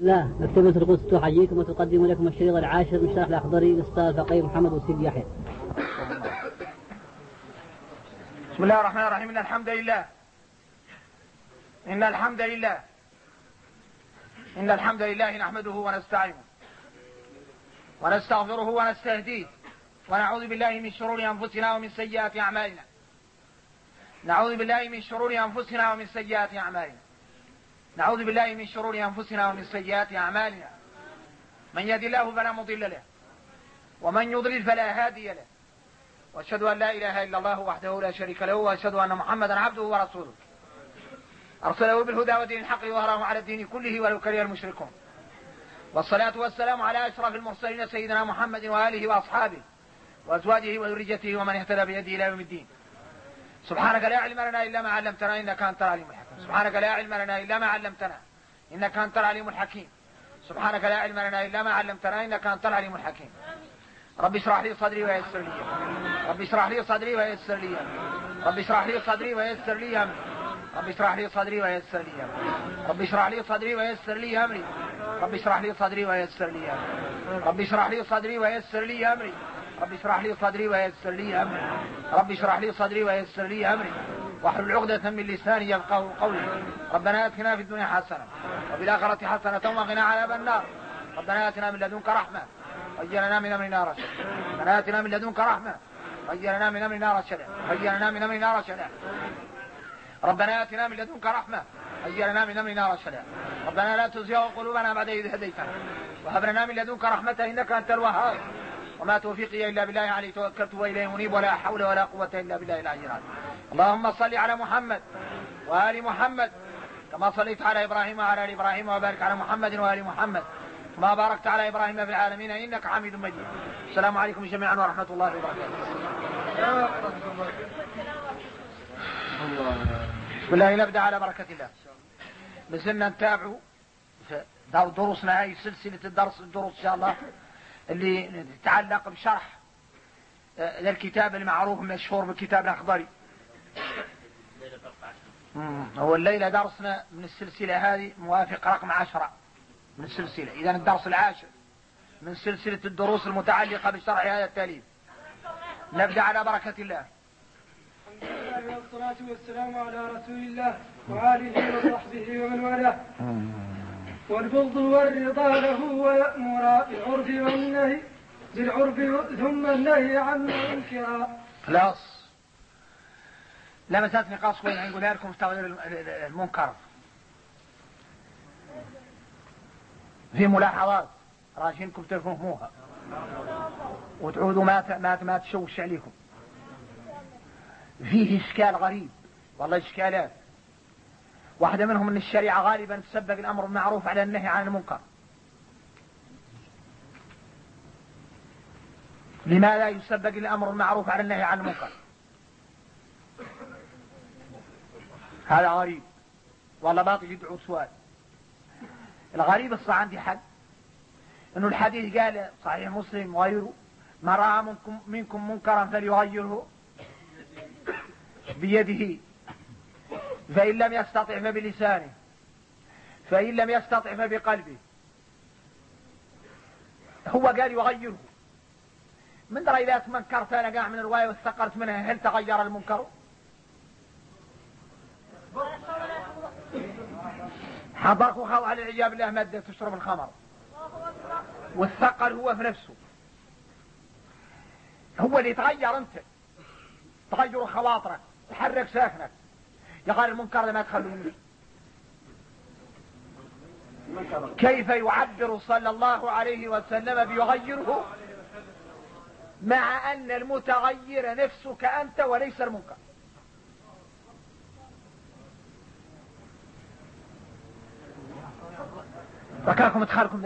لا مكتبة القدس تحييكم وتقدم لكم الشريط العاشر من شرح الأخضري لأستاذ فقيه محمد وسيد يحيى. بسم الله الرحمن الرحيم. إن الحمد لله. إن الحمد لله. إن الحمد لله نحمده ونستعينه ونستغفره ونستهديه ونعوذ بالله من شرور أنفسنا ومن سيئات أعمالنا. نعوذ بالله من شرور أنفسنا ومن سيئات أعمالنا. نعوذ بالله من شرور أنفسنا ومن سيئات أعمالنا. من يهد الله فلا مضل له ومن يضلل فلا هادي له. وأشهد أن لا إله إلا الله وحده لا شريك له وأشهد أن محمدا عبده ورسوله. أرسله بالهدى ودين الحق ليظهره على الدين كله ولو كره المشركون. والصلاة والسلام على أشرف المرسلين سيدنا محمد وآله وأصحابه وأزواجه وذريته ومن اهتدى بيده إلى يوم الدين. سبحانك لا علم لنا إلا ما علمتنا إنك أنت العليم الحكيم. سبحانك لا علم لنا إلا ما علمتنا إنك أنت العليم الحكيم. سبحانك لا علم لنا إلا ما علمتنا إنك أنت العليم الحكيم. رب اشرح لي صدري ويسر لي رب اشرح لي صدري ويسر لي رب اشرح لي صدري ويسر لي رب اشرح لي صدري ويسر لي رب اشرح لي صدري ويسر لي أمري. رب اشرح لي صدري ويسر لي أمري. رب اشرح لي صدري ويسر لي أمري. رب اشرح لي صدري ويسر لي أمري. رب اشرح لي صدري ويسر لي أمري. واحلل عقدة من لساني يفقه قولي. ربنا آتنا في الدنيا حسنة وفي الآخرة حسنة وقنا عذاب النار. ربنا آتنا من لدنك رحمة. هيا لنا من أمرنا رشدا. ربنا آتنا من لدنك رحمة. هيا لنا من أمرنا رشدا. هيا لنا من أمرنا رشدا. ربنا آتنا من لدنك رحمة. هيا لنا من أمرنا رشدا. ربنا لا تزغ قلوبنا بعد إذ هديتنا. وهب لنا من لدنك رحمة إنك أنت الوهاب. وما توفيقي إلا بالله عليه توكلت وإليه منيب ولا حول ولا قوة إلا بالله العلي العظيم. اللهم صل على محمد وآل محمد كما صليت على إبراهيم وعلى آل إبراهيم وبارك على محمد وآل محمد كما باركت على إبراهيم في العالمين إنك حميد مجيد. السلام عليكم جميعا ورحمة الله وبركاته. بسم الله نبدأ على بركة الله. بزلنا نتابع دروسنا هاي سلسلة الدرس الدروس إن شاء الله. اللي تتعلق بشرح للكتاب المعروف المشهور بالكتاب الأخضري. هو الليلة درسنا من السلسلة هذه موافق رقم عشرة. من السلسلة. إذا الدرس العاشر من سلسلة الدروس المتعلقة بشرح هذا التأليف. نبدأ على بركة الله. والصلاة والسلام على رسول الله وآله وصحبه ومن والاه. والبغض والرضا له ويأمر بالعرف والنهي بالعرف ثم النهي عن انكرا خلاص. لا مسألة نقاش كويس نقولها لكم في تغيير المنكر. في ملاحظات. راجينكم تفهموها. وتعودوا ما ما ما تشوش عليكم. فيه إشكال غريب. والله إشكالات. واحدة منهم أن الشريعة غالبا تسبق الأمر بالمعروف على النهي عن المنكر. لماذا يسبق الأمر بالمعروف على النهي عن المنكر؟ هذا غريب. والله باطل يدعو سؤال. الغريب الصح عندي حد إنه الحديث قال صحيح مسلم وغيره من رأى منكم, منكم منكرا فليغيره بيده. فإن لم يستطع فبلسانه فإن لم يستطع فبقلبه. هو قال يغيره. من درى إذا تمنكرت أنا قاع من الرواية واستقرت منها هل تغير المنكر؟ حضرك وخضع على العجاب الله مادة تشرب الخمر. والثقل هو في نفسه. هو اللي يتغير أنت. تغير خواطرك تحرك ساكنك. يقال المنكر ما تخلوني. كيف يعبر صلى الله عليه وسلم بيغيره؟ مع أن المتغير نفسك أنت وليس المنكر. فكاكم ادخالكم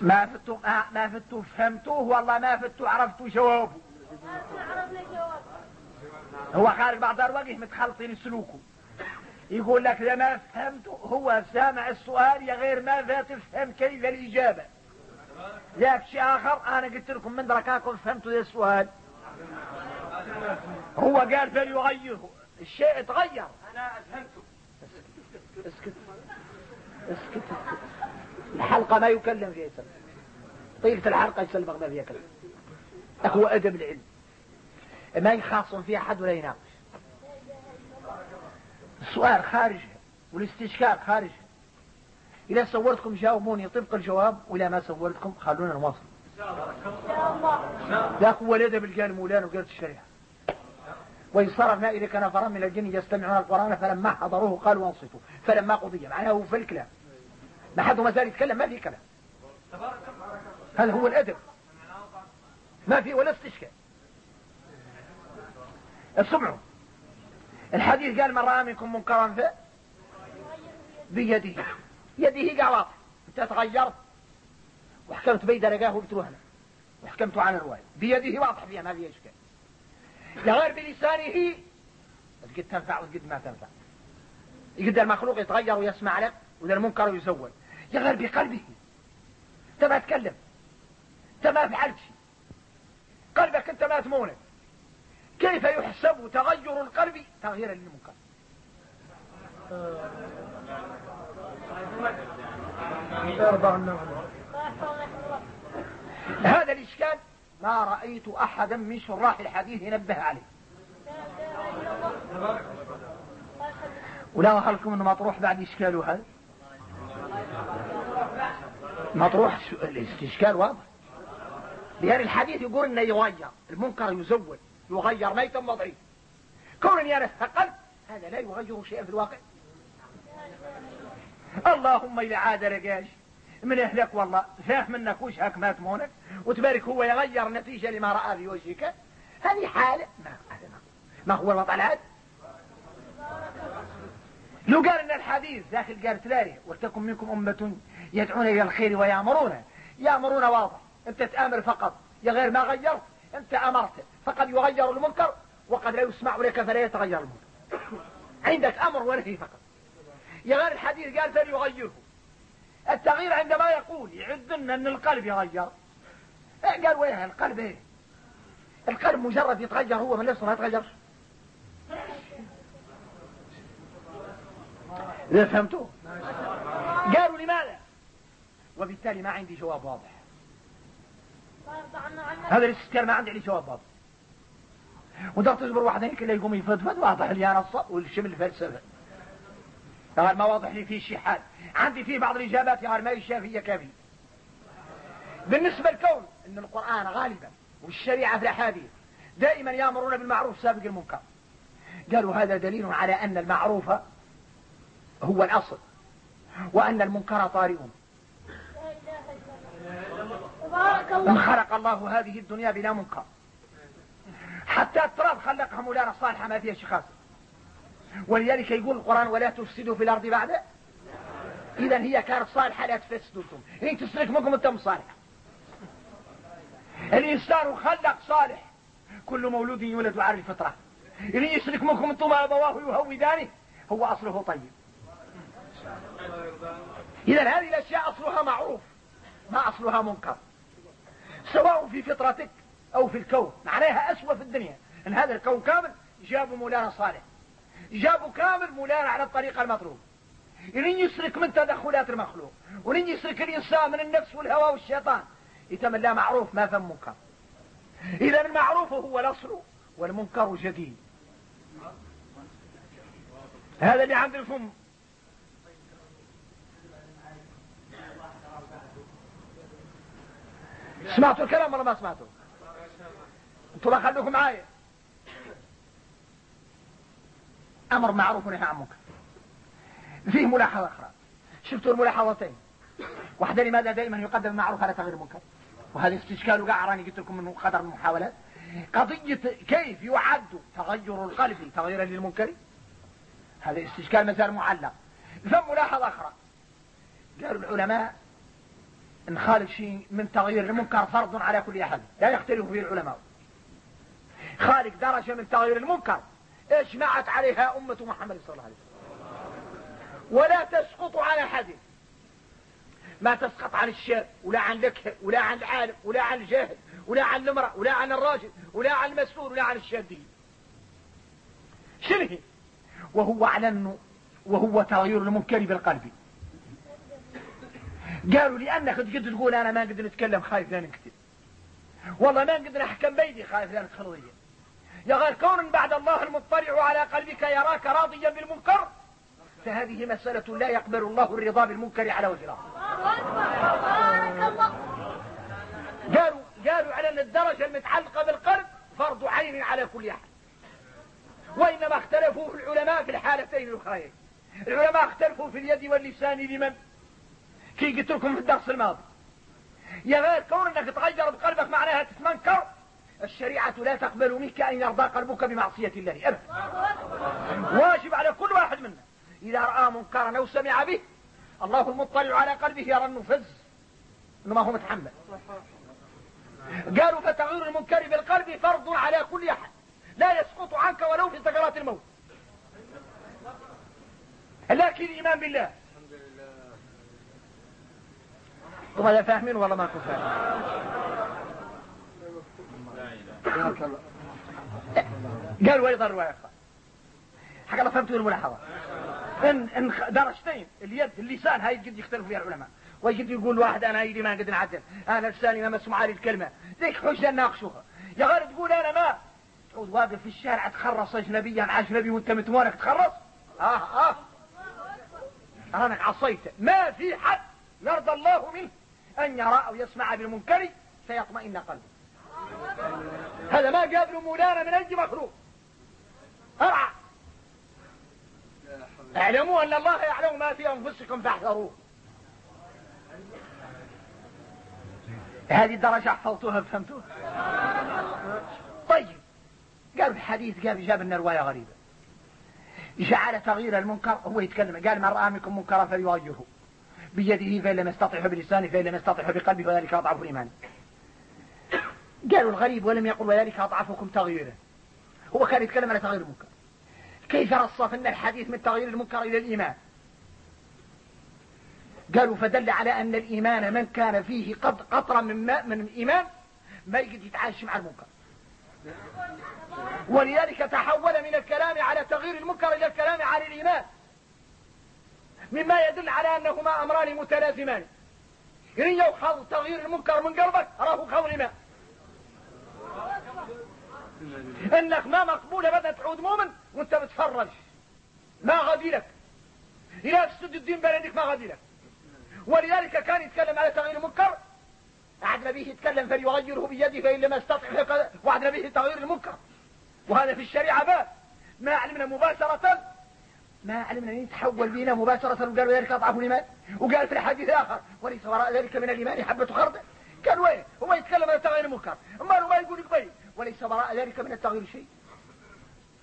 ما فتوا ما فتوا فهمتوه والله ما فتوا عرفتوا جوابه هو خارج بعض الوجه متخلطين سلوكه. يقول لك إذا ما فهمت هو سامع السؤال يا غير ماذا تفهم كيف الإجابة. ذاك شيء آخر أنا قلت لكم من دركاكم فهمتوا ذا السؤال. هو قال فليغيره. الشيء اتغير. أنا فهمته. اسكت. اسكت. اسكت الحلقة ما يكلم فيها طيلة الحلقة يسلم ما فيها كلام. هو أدب العلم. ما يخاصم فيها أحد ولا يناقش. السؤال خارج والاستشكال خارج. إذا صورتكم جاوبوني طبق الجواب وإذا ما صورتكم خلونا نواصل. لا هو الأدب اللي قال مولانا وقالت الشريعة. وإن صرفنا إليك نفرا من الجن يستمعون القرآن فلما حضروه قالوا أنصتوا. فلما قضي معناه هو في الكلام. ما حد ما زال يتكلم ما في كلام. هذا هو الأدب. ما في ولا استشكال. اسمعوا الحديث قال من رأى منكم منكرا في بيده. يده قال واضح أنت تغيرت. وحكمت بيد رقاه وبتروهنا وحكمت عن الرواية. بيده واضح فيها ما فيها إشكال. غير بلسانه قد تنفع وقد ما تنفع. يقد المخلوق يتغير ويسمع لك وذا المنكر يزول يغير بقلبه. أنت ما تكلم. أنت ما فعلت شيء. قلبك أنت ما تمونك. كيف يحسب تغير القلب تغييرا للمنكر؟ هذا الإشكال ما رأيت أحدا من شراح الحديث ينبه عليه. ولا أخلكم أنه مطروح بعد إشكاله هذا؟ مطروح الاستشكال واضح. لأن الحديث يقول أنه يغير المنكر يزول يغير ما يتم ضعيف كون أني قلب هذا لا يغير شيئا في الواقع. اللهم إذا عاد رقاش من أهلك والله. شاف منك وشهك ما تمونك وتبارك هو يغير نتيجة لما رأى في وجهك. هذه حالة. ما, ما هو الوضع هذا؟ لو قال إن الحديث داخل قال تلاري ولتكن منكم أمة يدعون إلى الخير ويأمرون. يأمرون واضح. أنت تآمر فقط. يا غير ما غيرت أنت أمرت. فقد يغير المنكر وقد لا يسمع لك فلا يتغير المنكر. عندك أمر ونهي فقط. يا غير الحديث قال فليغيره. التغيير عندما يقول يعدنا أن القلب يغير. إيه قال وين القلب إيه؟ القلب مجرد يتغير هو من نفسه ما يتغيرش. إذا فهمتوا؟ قالوا لماذا؟ وبالتالي ما عندي جواب واضح. هذا الاستذكار ما عندي عليه جواب واضح. وده تصبر واحد هيك اللي يقوم يفضفض واضح لي أنا الصق والشمل الفلسفة. قال ما واضح لي فيه شي حال. عندي فيه بعض الإجابات قال ما الشافيه كافي بالنسبة للكون إن القرآن غالبا والشريعة في الأحاديث دائما يأمرون بالمعروف سابق المنكر. قالوا هذا دليل على أن المعروف هو الأصل وأن المنكر طارئ ان خلق الله هذه الدنيا بلا منكر. حتى التراب خلقها مولانا صالحة ما فيها شخاص ولذلك يقول القرآن ولا تفسدوا في الأرض بعد. إذا هي كانت صالحة لا تفسدوا أنتم هي تسلك منكم أنتم صالحة. الإنسان خلق صالح. كل مولود يولد على الفطرة. إن يسلك منكم أنتم أبواه يهودانه هو أصله طيب. إذا هذه الأشياء أصلها معروف ما أصلها منكر. سواء في فطرتك أو في الكون معناها أسوأ في الدنيا. أن هذا الكون كامل جابوا مولانا صالح. جابوا كامل مولانا على الطريقة المطلوب. إن يسرك من تدخلات المخلوق ولن يسرك الإنسان من النفس والهوى والشيطان. يتملى معروف ما ثم منكر. إذا المعروف هو الأصل والمنكر جديد. هذا اللي عند الفم. سمعتوا الكلام ولا ما سمعتوا؟ أنتوا خلوكم معايا. أمر معروف ونهي عن منكر. فيه ملاحظة أخرى. شفتوا الملاحظتين؟ واحدة لماذا دائما يقدم المعروف على تغيير المنكر؟ وهذا استشكال وقع راني قلت لكم من قدر المحاولات. قضية كيف يعد تغير القلب تغييرا للمنكر؟ هذا استشكال مازال معلق. ثم ملاحظة أخرى. قالوا العلماء إن خالف شيء من تغيير المنكر فرض على كل أحد. لا يختلف فيه العلماء. خالق درجة من تغيير المنكر. اجمعت عليها أمة محمد صلى الله عليه وسلم. ولا تسقط على أحد. ما تسقط عن الشاب ولا عن لك ولا عن العالم ولا عن الجاهل ولا عن المرأة ولا عن الراجل ولا عن المسؤول ولا عن الشاب شنو وهو على انه وهو تغيير المنكر بالقلب. قالوا لأنك تقدر تقول أنا ما نقدر نتكلم خايف لا نكتب والله ما نقدر أحكم بيدي خايف لا ندخل يا غير كون بعد الله المطلع على قلبك يراك راضيا بالمنكر فهذه مسألة لا يقبل الله الرضا بالمنكر على وجه قالوا قالوا على أن الدرجة المتعلقة بالقلب فرض عين على كل أحد. وإنما اختلفوا العلماء في الحالتين الأخرين. العلماء اختلفوا في اليد واللسان لمن كي قلت لكم في الدرس الماضي. يا غير كون إنك تغير بقلبك معناها تتمنكر الشريعة لا تقبل منك أن يرضى قلبك بمعصية الله أبدا. واجب على كل واحد منا. إذا رأى منكرا أو سمع به الله المطلع على قلبه يرى أنه فز أنه ما هو متحمل. قالوا فتغيير المنكر بالقلب فرض على كل أحد. لا يسقط عنك ولو في سكرات الموت. لكن الإيمان بالله. طب هذا فاهمين والله ما كنت فاهم. قال ويضر الرواية حق الله فهمتوا الملاحظة. ان إن درجتين اليد اللسان هاي قد يختلف فيها العلماء. ويجد يقول واحد أنا ايدي ما قد نعدل. أنا لساني ما مسموع لي الكلمة. ذيك حجة ناقشوها. يا غير تقول أنا ما. تعود واقف في الشارع تخرص اجنبيا عن اجنبي وأنت متمونك تخرص؟ آه آه. انك عصيت. ما في حد يرضى الله منه أن يرى أو يسمع بالمنكر فيطمئن قلبه. هذا ما قابل مولانا من اي مخلوق. أرعى. اعلموا أن الله يعلم ما في أنفسكم فاحذروه. هذه الدرجة حفظتوها فهمتوها؟ طيب. قال الحديث قال جاب لنا رواية غريبة. جعل تغيير المنكر هو يتكلم قال من رأى منكم منكرا فليغيره. بيده فإن لم يستطع بلسانه فإن لم يستطع بقلبه وذلك أضعف الإيمان قالوا الغريب ولم يقل وذلك أضعفكم تغييره. هو كان يتكلم على تغيير المنكر. كيف رصفنا الحديث من تغيير المنكر إلى الإيمان؟ قالوا فدل على أن الإيمان من كان فيه قد قطرا من ماء من الإيمان ما يقدر يتعايش مع المنكر. ولذلك تحول من الكلام على تغيير المنكر إلى الكلام على الإيمان. مما يدل على أنهما أمران متلازمان. إن يوخذ تغيير المنكر من قلبك راه خوض الماء إنك ما مقبول ابدا تعود مؤمن وانت بتفرج. ما غادي لك. إلى تسد الدين بلدك ما غادي لك. ولذلك كان يتكلم على تغيير المنكر. وعدنا به يتكلم فليغيره بيده فإن لم يستطع وعدنا به تغيير المنكر. وهذا في الشريعة باب ما علمنا مباشرة. ما علمنا ان يتحول بنا مباشرة. وقال ذلك أضعف الإيمان. وقال في الحديث الآخر وليس وراء ذلك من الإيمان حبة خردل. قال وين؟ هو يتكلم عن تغيير المنكر. أما ما يقول لك بين وليس وراء ذلك من التغيير شيء.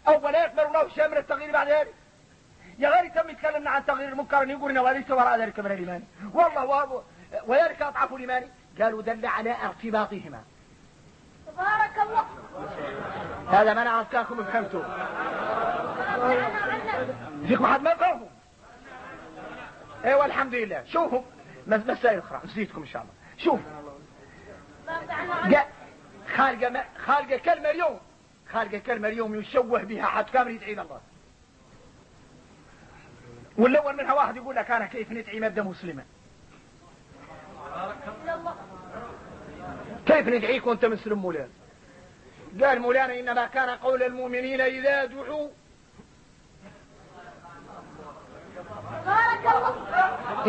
أو ولا يقبل الله شيء من التغيير بعد ذلك. يا غير تم يتكلمنا عن تغيير المنكر أن يقول وليس وراء ذلك من الإيمان. والله وذلك أضعف الإيمان. قالوا دل على ارتباطهما. تبارك الله. هذا ما نعرف كاكم فهمتوا؟ فيكم حد ما فهموا أيوه الحمد لله. شوفوا مسائل أخرى. نزيدكم إن شاء الله. شوف خالق خالق كلمة اليوم خالق كلمة اليوم يشوه بها حد كامل يدعي الله. والأول منها واحد يقول لك أنا كيف ندعي مبدأ مسلما كيف ندعيك وأنت مسلم مولانا؟ قال مولانا إنما كان قول المؤمنين إذا دعوا.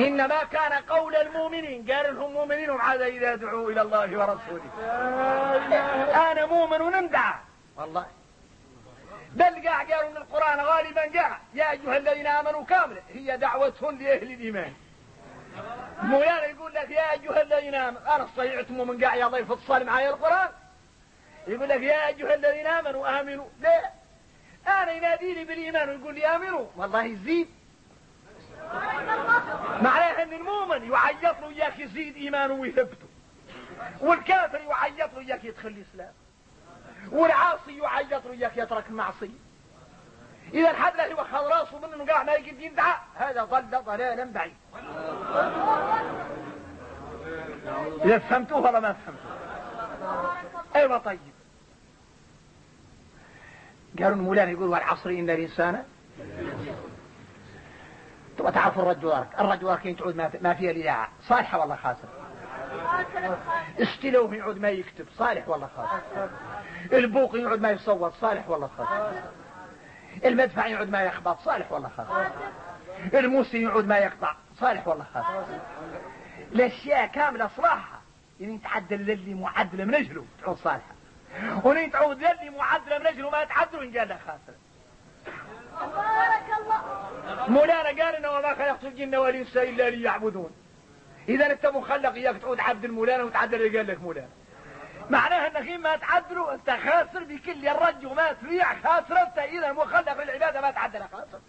إنما كان قول المؤمنين قال لهم مؤمنين عاد إذا دعوا إلى الله ورسوله. أنا مؤمن وندعى. والله. بل قاع قالوا من القرآن غالبا جاء يا أيها الذين آمنوا كاملة هي دعوة لأهل الإيمان. مولانا يقول لك يا أيها الذين آمنوا أنا صيعت من قاع يا الله يفصل معايا القرآن؟ يقول لك يا أيها الذين آمنوا آمنوا. لا. أنا يناديني بالإيمان ويقول لي آمنوا. والله يزيد. معناها إن المؤمن يعيط له إياك يزيد إيمانه ويثبته. والكافر يعيط له إياك يدخل الإسلام. والعاصي يعيط له إياك يترك المعصيه إذا حد لا يوخذ راسه منه قاع ما يقدر يدعى هذا ضل ضلالا بعيد. إذا فهمتوه ولا ما فهمتوه؟ أيوه طيب. قالوا المولان يقول والعصر إن الانسان تبغى تعرف الرجل ورك الرجل ورك تعود ما, فيها الإذاعة صالحة والله خاسر. استلوه يعود ما يكتب. صالح والله خاسر. البوق يعود ما يصوت. صالح والله خاسر. المدفع يعود ما يخبط. صالح والله خاسر. الموسي يعود ما يقطع. صالح والله خاسر. الأشياء كاملة صلاحها يعني تعدل للي معدله من أجله. تعود صالحة. ونين تعود للي معدله من أجله ما تعدل وان قال خاسر. مولانا قال إنه وما خلقت الجن والإنس إلا ليعبدون. إذا أنت مخلق إياك تعود عبد المولانا وتعدل اللي قال لك مولانا. معناها إنك ما تعدلوا انت خاسر بكل الرج وما تبيع خاسر أنت. إذا مخلق للعبادة ما تعدل خاسر.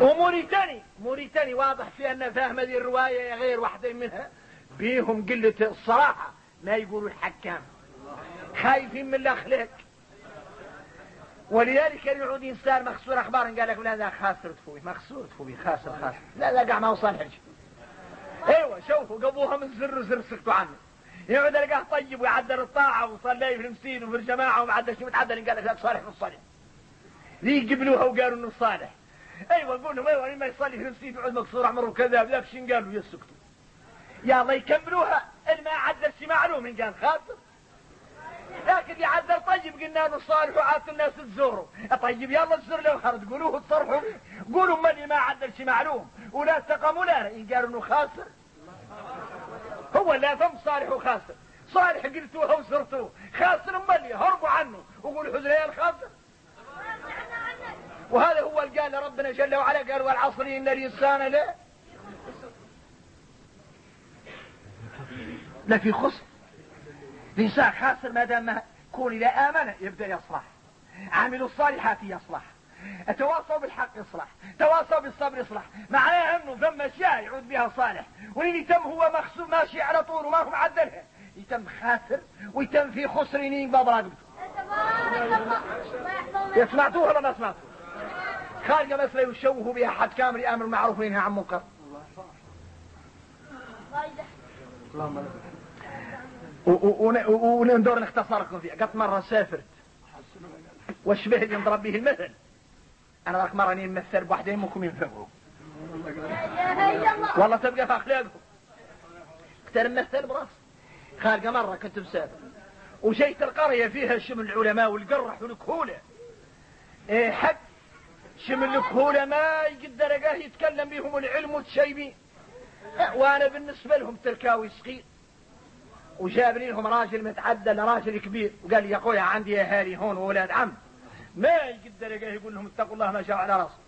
وموريتاني موريتاني واضح في أن فهم هذه الرواية غير واحدة منها. بيهم قلة الصراحه ما يقولوا الحكام. خايفين من الأخلاق. ولذلك كان يعود إنسان مخسور أخبار قال لك لا لا خاسر تفوي مخسور تفوي خاسر خاسر. لا لا قاع ما وصل حاجة أيوه شوفوا قبوها من زر زر سكتوا عنه. يقعد لقاه طيب ويعدل الطاعة وصلي في المسجد وفي الجماعة وما عدل شيء متعدل قال لك لا صالح في الصلاه ذي قبلوها وقالوا إنه صالح؟ أيوه قول لهم أيوه ما يصلي في المسجد يقعد مكسور عمره كذاب لا شن قالوا يسكتوا يا الله يكملوها ما عدل شي معلوم إن كان خاطر. لكن يعدل طيب قلنا له صالح وعاد الناس تزوره طيب يلا تزور له خرج قولوه تصرحوا قولوا من ما عدل شي معلوم. ولا استقاموا لا إن قالوا إنه خاسر. هو لا فم صالح وخاسر. صالح قلتوها وزرتوه خاسر ملي هربوا عنه. وقولوا حزن يا الخاسر وهذا هو اللي قال ربنا جل وعلا قال والعصر إن الإنسان لا لفي خسر. الانسان خاسر ما دام ما كون اذا آمن يبدأ يصلح. عملوا الصالحات يصلح. تواصوا بالحق يصلح. تواصوا بالصبر يصلح. معناها انه ثم أشياء يعود بها صالح. وين يتم هو مخسوم ماشي على طول وما هو معدلها يتم خاسر ويتم في خسر ينقبض رقبته سمعتوه ولا ما سمعتوه؟ خالق مثلا يشوه بها حد كامل أمر معروف وينهى عن منكر. فايدة وندور نختصركم فيها قط مرة سافرت. واشبه اللي نضرب به المثل أنا ذاك مرة اني نمثل اله الا الله والله تبقى في اخلاقهم كنت نمثل براس خارجة مرة كنت مسافر. وجيت القرية فيها شمل العلماء والقرح والكهولة. إيه حق. شمل الكهولة ما يقدر يتكلم بهم العلم والتشيبين وأنا بالنسبة لهم تركاوي صغير. وجابني لهم راجل متعدى لراجل كبير. وقال لي يا أخويا عندي يا هالي هون وولاد عم. ما يقدر يقول لهم اتقوا الله ما شاء على راسه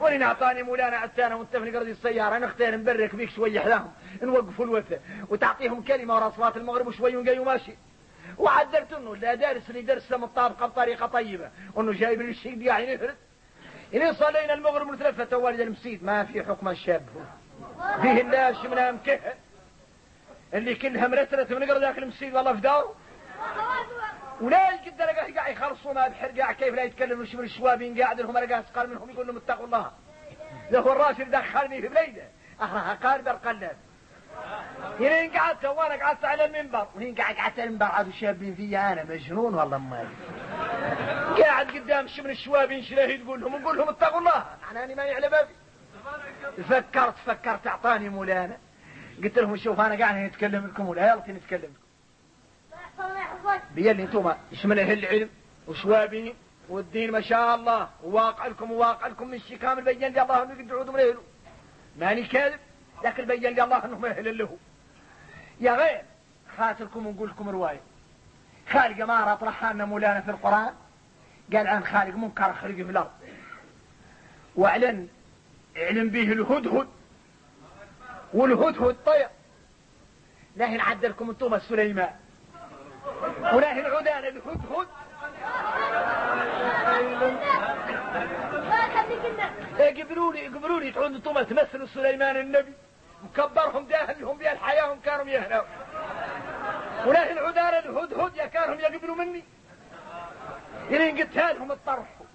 ولين اعطاني مولانا عتانة وانت في قرضي السيارة نختار نبرك بيك شوية حلاهم نوقفوا الوثى وتعطيهم كلمة ورا صلاه المغرب وشوي ونقي وماشي وعدلت إنه لا دارس اللي درسه مطابقة بطريقة طيبة. وانه جايب لي الشيء يعني نفرد إن صلينا المغرب متلفة والد المسيد ما في حكم الشاب. فيه اللاش منها مكهل اللي كلها مرترت من قرد داخل المسيد والله في داره. ولا يقدر قاعد قاعد يخلصوا ما بحر قاعد كيف لا يتكلم من الشوابين قاعد لهم رقاص قال منهم يقول لهم اتقوا الله. له الراشد دخلني في بليده. اهرها قال برقلب هنا قعدت وأنا قعدت على المنبر. وهنا قاعد قعدت على المنبر. عاد شابين فيا أنا؟ مجنون والله ما قاعد قدام شمن الشوابين شلاه تقول لهم؟ نقول لهم اتقوا الله. معناني ما يعلى بابي فكرت فكرت أعطاني مولانا. قلت لهم شوف أنا قاعد نتكلم لكم ولا يلا نتكلم لكم. بيلي أنتم يشمل أهل العلم؟ وشوابين والدين ما شاء الله. وواقع لكم وواقع لكم من شي كامل بين لي الله أنه يدعوا من اهله ماني كاذب لكن بين لي الله أنهم أهل له. يا غير خاطركم ونقول لكم رواية. خالق ما طرحها لنا مولانا في القرآن. قال عن خالق منكر خلق في الأرض. وأعلن أعلن به الهدهد. والهدهد طير لا عدلكم أنتم سليمان ولا العدان الهدهد إيه قبلوا لي تعود أنتم تمثلوا سليمان النبي مكبرهم داهن لهم بها الحياة هم كانوا يهنوا ولا العدان الهدهد يا كانهم يقبلوا مني إلين قلتها لهم اطرحوا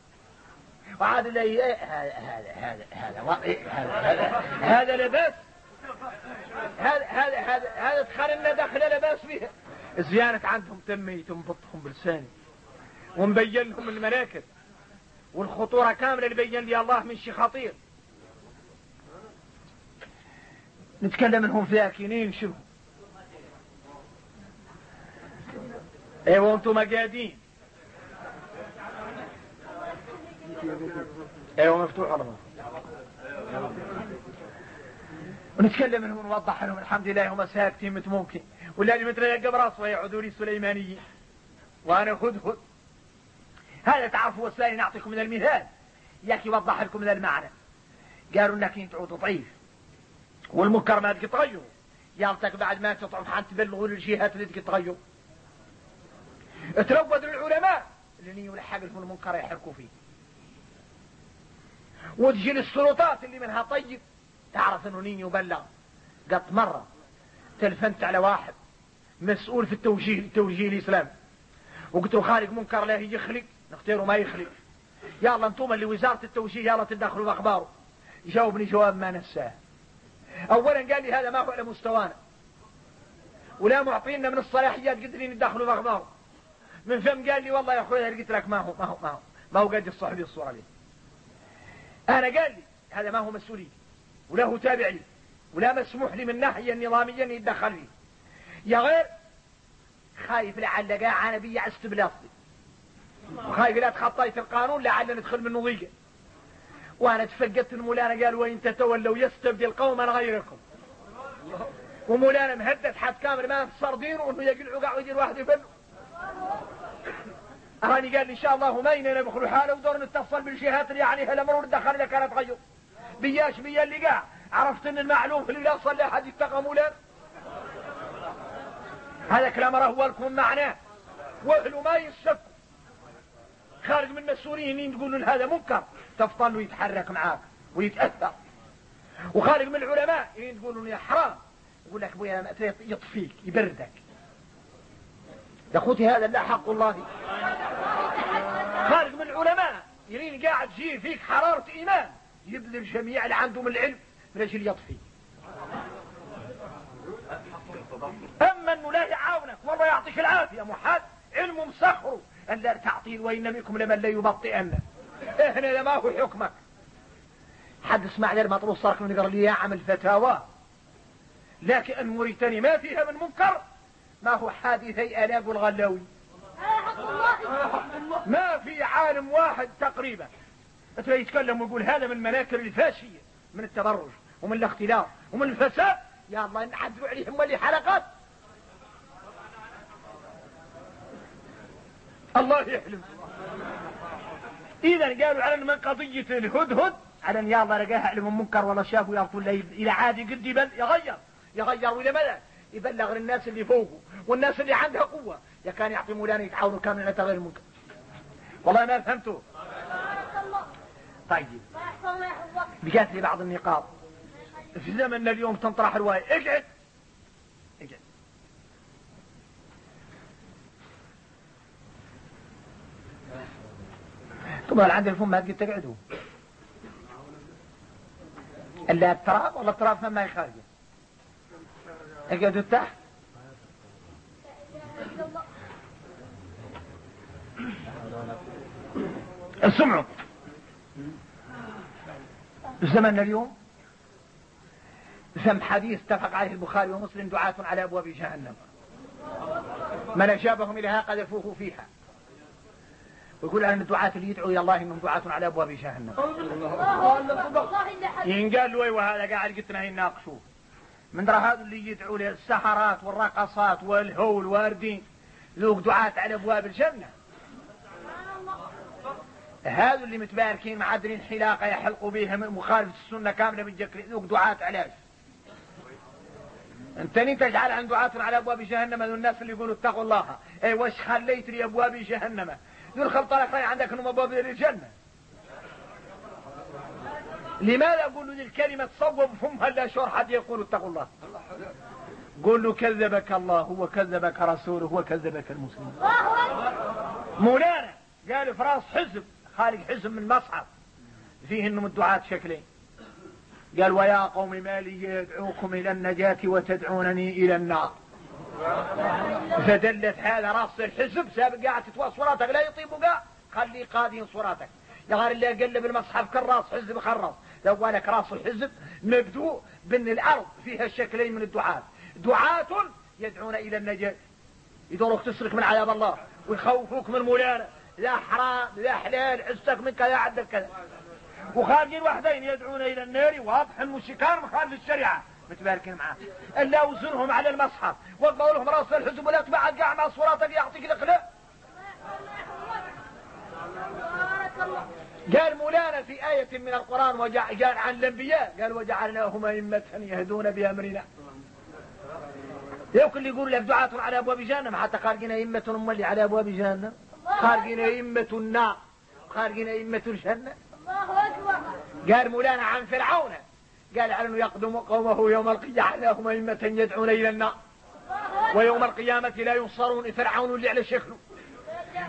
وعاد لي إيه هذا هذا هذا هذا وا- إيه هذا هذا هذا هذا هذا دخلنا دخل لباس فيها زيانة عندهم تمي تنبطهم بلساني. ومبين لهم المناكب والخطورة كاملة اللي بين لي الله من شيء خطير. نتكلم انهم ساكنين شوف أيوه أنتم قاعدين. أيوه مفتوح على ونتكلم انهم ونوضح لهم الحمد لله هم ساكتين مت ممكن. ولا اللي مثل يقب راسه يعودوا لي سليمانيين وأنا هدهد هذا تعرفوا والثاني نعطيكم من المثال. ياك يوضح لكم من المعنى. قالوا إنك تعود ضعيف. والمنكر ما تقدر تغيره يالتك بعد ما تطعم حان تبلغوا للجهات اللي تقدر تغيره تروضوا العلماء. اللي يلحق لهم المنكر يحركوا فيه. وتجي للسلطات اللي منها طيب. تعرف إنه نين يبلغ قط مرة تلفنت على واحد مسؤول في التوجيه التوجيه الاسلامي وقلت له خالق منكر لا يخلق نختاره ما يخلق. يلا أنتم اللي وزارة التوجيه يلا تدخلوا باخباره جاوبني جواب ما نساه. اولا قال لي هذا ما هو على مستوانا. ولا معطينا من الصلاحيات قدرين يدخلوا باخباره من فم قال لي والله يا أخوي قلت لك ما هو ما هو ما هو ما هو قد الصحبي الصورة لي أنا قال لي هذا ما هو مسؤولي وله تابعي ولا مسموح لي من ناحية نظاميا يتدخل فيه يا غير خايف لعل قاع أنا بيعست بلاصتي وخايف لا تخطيت القانون لعل ندخل من ضيقه وأنا تفقدت المولانا قال وإن تتولوا يستبدل قوما غيركم. ومولانا مهدد حد كامل ما تصر دينه انه يقلعوا قاع ويدير واحد يبلو هاني قال لي إن شاء الله ما ندخلوا حاله ودور نتصل بالجهات اللي عليها الامر دخل اذا كانت غير بياش بيا اللي قاع. عرفت إن المعلوم اللي لا صلى أحد يتقى مولانا هذا كلام راه لكم معناه. وأهله ما يسكوا خارج من مسؤولين تقولوا هذا منكر. تفضل ويتحرك معاك ويتأثر. وخارج من العلماء تقولوا يا حرام. يقول لك أبويا يطفيك يبردك. يا أخوتي هذا لا حق الله خارج من العلماء يرين قاعد جيه فيك حرارة إيمان. يبذل الجميع اللي عندهم العلم من أجل يطفي أما أنه لا يعاونك والله يعطيك العافية محاد علم مسخره أن لا تعطيل وإن منكم لمن لا يبطئن. إهنا ما هو حكمك. حد اسمع لي المطروس صارك من قال لي يا عمل فتاوى لكن موريتاني ما فيها من منكر ما هو حادثي الاق الغلاوي. ما في عالم واحد تقريبا. يتكلم ويقول هذا من المناكر الفاشية من التبرج ومن الاختلاف ومن الفساد. يا الله نحذروا عليهم ولي حلقات. الله يحلم. اذا قالوا على من قضية الهدهد؟ على إن يا الله لقاها علم منكر ولا شافوا يقول إلى عادي قد يغير يغير ولا مدى يبلغ للناس اللي فوقه والناس اللي عندها قوة. يا كان يعطي مولانا يتعاونوا كامل على تغيير المنكر. والله ما فهمتوا طيب. بقات لي بعض النقاط. في زمننا اليوم تنطرح رواية اقعد اقعد طبعا عند الفم ما تقدر تقعدوا إلا التراب؟ ولا التراب فما يخرج. اقعدوا تحت اسمعوا زمننا اليوم؟ ذم حديث اتفق عليه البخاري ومسلم دعاة على أبواب جهنم. من أجابهم إليها قذفوه فيها. ويقول أن الدعاة اللي يدعوا إلى الله إنهم دعاة على أبواب جهنم. ينقال له وهذا قاعد قلتنا يناقشوه. من درا هذا اللي يدعوا للسحرات والرقصات والهول وأردين ذوق دعاة على أبواب الجنة. هذا اللي متباركين معدرين حلاقة يحلقوا بها مخالفة السنة كاملة بالجكر ذوق دعاة علاج. أنت تجعل عن دعاة على أبواب جهنم؟ ذو الناس اللي يقولوا اتقوا الله. اي وش خليت لي أبواب جهنم؟ ذو الخلطة لك عندك إنهم أبواب الجنة لماذا أقول له الكلمة تصوب فمها لا شور حد يقول اتقوا الله؟ قول له كذبك الله هو كذبك رسوله هو كذبك المسلمين مولانا قال في راس حزب خالق حزب من مصعب فيه إنهم الدعاة شكلين. قال ويا قوم ما لي يدعوكم إلى النجاة وتدعونني إلى النار. فدلت هذا رأس الحزب سابق قاعد تتوى صوراتك لا يطيب قاع خلي قاضي صوراتك يا غير اللي قلب المصحف كراس حزب خرص لو لك رأس الحزب مبدوء بأن الأرض فيها شكلين من الدعاة. دعاة يدعون إلى النجاة. يدوروك تسرق من عذاب الله ويخوفوك من مولانا لا حرام لا حلال عزتك من كذا عدل كذا وخارجين واحدين يدعون إلى النار واضح المشركان مخالف الشريعة. متباركين معاه إلا وزنهم على المصحف. وضعوا لهم رأس الحزب ولا تبعد قاع مع صوراتك يعطيك الله قال مولانا في آية من القرآن وجع قال عن الأنبياء. قال وجعلناهم أئمة يهدون بأمرنا. يمكن اللي يقول لك دعاة على أبواب جهنم حتى خارجين أئمة هم اللي على أبواب جهنم. خارجين أئمة النار خارجين أئمة الجنة الله أكبر. قال مولانا عن فرعون. قال على أنه يقدم قومه يوم القيامة؟ جعلناهم أئمة يدعون إلى النار. ويوم القيامة لا ينصرون فرعون اللي على شكله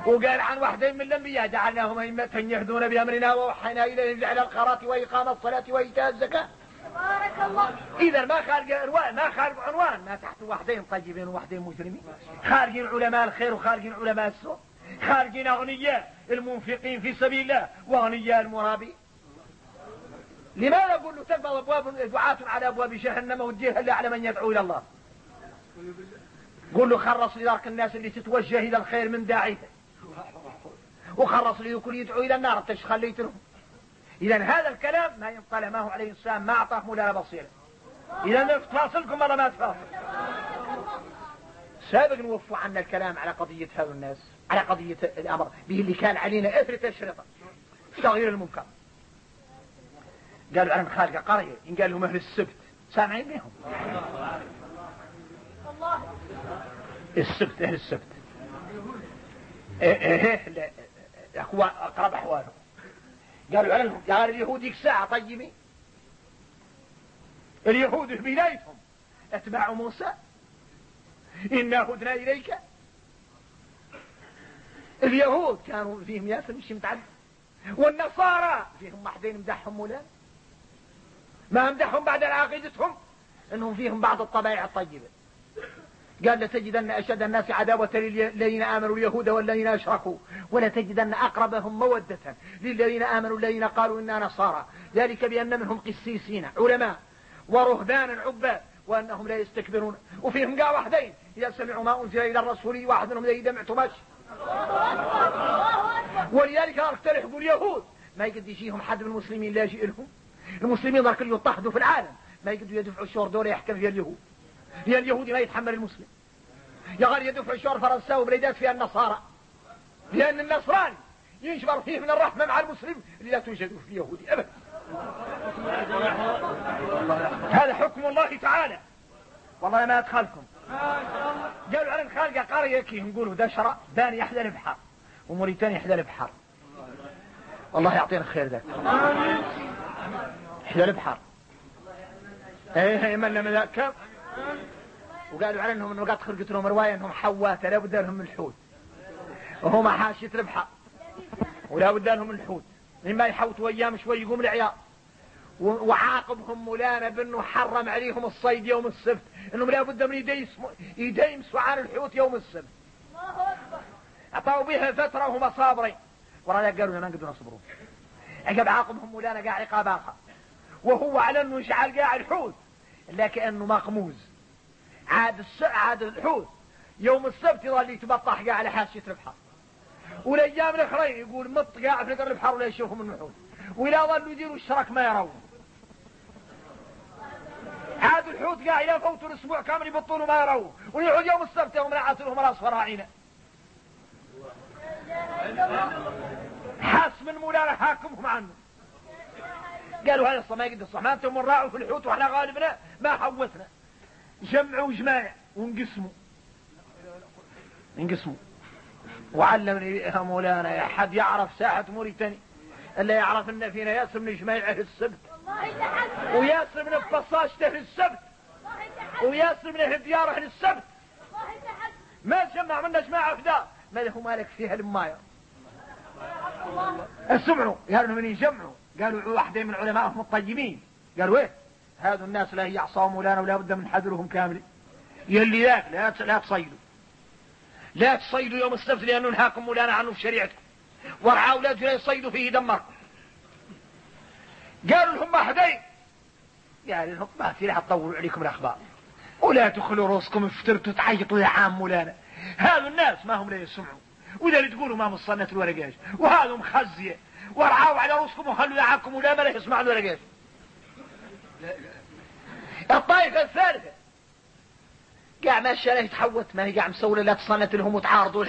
وقال عن واحدين من الأنبياء جعلناهم أئمة يهدون بأمرنا ووحينا إليهم جعل القرات وإقام الصلاة وإيتاء الزكاة. بارك الله. إذا ما خارج عنوان ما خارج عنوان. ما تحت واحدين طيبين وواحدين مجرمين. خارجين علماء الخير وخارجين علماء السوء. خارجين أغنياء المنفقين في سبيل الله وأغنياء المرابين. لماذا أقول له تقبض أبواب دعاة على أبواب جهنم وتجيها إلا على من يدعو إلى الله؟ قول له خرص لذلك الناس اللي تتوجه إلى الخير من داعيه. وخرص لي كل يدعو إلى النار انت إيش خليت لهم. إذا هذا الكلام ما ينطلع معه عليه السلام ما أعطاه مولانا بصيرة. إذا تفاصلكم ولا ما تفاصل؟ سابق نوفوا عنا الكلام على قضية هذا الناس. على قضية الأمر به اللي كان علينا إثر تشرطة تغيير المنكر. قالوا عن خالق قرية إن قال لهم أهل السبت. سامعين بهم؟ السبت أهل السبت. إيه إيه لا، أخوان أقرب أحواله قالوا عنهم قال اليهود ديك ساعة طيبين. اليهود في بدايتهم أتباع موسى. إنا هدنا إليك. اليهود كانوا فيهم ياسر مش متعدد والنصارى فيهم واحدين مدحهم ولا ما مدحهم بعد عقيدتهم إنهم فيهم بعض الطبائع الطيبة. قال لتجدن أشد الناس عداوة للذين آمنوا اليهود والذين أشركوا ولتجدن أقربهم مودة للذين آمنوا الذين قالوا إنا نصارى. ذلك بأن منهم قسيسين علماء ورهبانا عباد وأنهم لا يستكبرون. وفيهم قا واحدين إذا سمعوا ما أنزل إلى الرسول واحد منهم إذا دمعتمش ولذلك أقترح يقول يهود ما يقد يجيهم حد من المسلمين لا يجي لهم. المسلمين اللي يضطهدوا في العالم ما يقدروا يدفعوا الشهر دول يحكم فيها اليهود. هي اليهودي ما يتحمل المسلم. يغار يدفع الشهر فرنسا وبليدات فيها النصارى. لأن النصراني ينشبر فيه من الرحمة مع المسلم اللي لا توجد في اليهودي أبدا. هذا حكم الله تعالى. والله ما أدخلكم. قالوا على الخالقة قرية كي نقولوا دشرة باني يحلى البحر وموريتانيا يحلى البحر والله يعطينا الخير ذاك. يحلى البحر إيه يمنا من ذاك وقالوا على إنهم إنه قد خرجت لهم رواية إنهم حوات لا بد لهم الحوت. وهم حاشية البحر ولا بد لهم الحوت. لما يحوتوا أيام شوي يقوم العيال وعاقبهم مولانا بأنه حرم عليهم الصيد يوم السبت إنهم لا بد من يديسموا يديمسوا عن الحوت يوم السبت. اعطوا بها فترة وهم صابرين. ورانا قالوا ما نقدر نصبروا عقب عاقبهم مولانا قاع عقاب آخر. وهو على أنه يجعل قاع الحوت إلا كأنه مقموز. عاد الس... عاد الحوت يوم السبت يظل يتبطح قاع على حاشيه البحر والأيام الأخرين يقول مط قاع في البحر ولا يشوفهم من الحوت. ولا ظلوا يديروا الشرك ما يرون. عاد الحوت قاع إلى فوت الأسبوع كامل يبطلوا ما يرون ويعود يوم السبت يوم العصر وهم الاصفر عينه حاس من مولانا حاكمهم عنه. قالوا هذا الصلاة ما يقدر الصح ما أنتم راعوا في الحوت وإحنا غالبنا ما حوتنا. جمعوا جماع وانقسموا. انقسموا. وعلمني يا مولانا يا حد يعرف ساحة موريتاني. إلا يعرف إن فينا ياسر من جماع أهل السبت. وياسر من والله تحسن وياسر من والله تحسن ما تجمع منا جماعة في دار ما له مالك فيها الماية. سمعوا قالوا من يجمعوا. قالوا واحدين من علمائهم الطيبين. قالوا إيه؟ هذا الناس لا يعصوا مولانا ولا بد من حذرهم كامل. يلي ذاك لا لا تصيدوا. لا تصيدوا يوم السبت لأنه نهاكم مولانا عنه في شريعتكم. ورعى أولادنا يصيدوا فيه دمر قالوا لهم واحدين قال لهم ما في لا تطولوا عليكم الأخبار. ولا تخلوا رؤوسكم افترتوا تعيطوا يا عام مولانا هذا الناس ما هم لا يسمعوا. وإذا اللي تقولوا ما مصنت الورقاش وهذا مخزية. ورعاوا على رؤوسكم وخلوا يعاكم ولا ما لا يسمعوا الورقاش الطائفة الثالثة. قاع ما الشارع يتحوت ما هي قاع مسولة لا تصنت لهم وتعارضوا.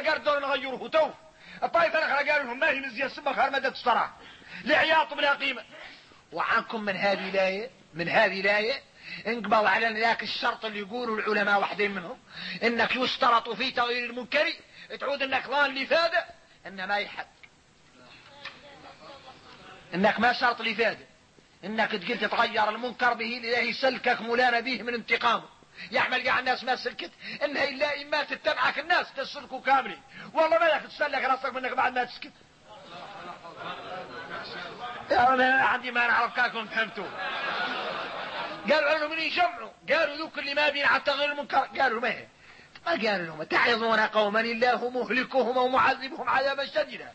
قالت دور نغيره تو. الطائفة الأخرى قالوا لهم ما هي مزية السبة خير مدى الصراحة لعياط بلا قيمة. وعنكم من هذه الآية من هذه الآية انقبض على ذاك الشرط اللي يقولوا العلماء واحدين منهم. إنك يشترط في تغيير المنكر. تعود إنك ظان لفادة ان ما يحد إنك ما شرط لفادة إنك تقول تتغير المنكر به لله يسلكك مولانا به من انتقامه. يعمل قاع الناس ما سلكت إنها إلا إما تتبعك الناس تسلكوا كاملين. والله ما ياخذ تسلك راسك منك بعد ما تسكت. أنا عندي ما نعرف كاكم فهمتوا؟ قالوا عنهم من يجمعوا. قالوا ذوك اللي ما بين على تغيير المنكر. قالوا ما ما قالوا لهم تعظون قوما الله مهلكهم ومعذبهم عذابا شديدا.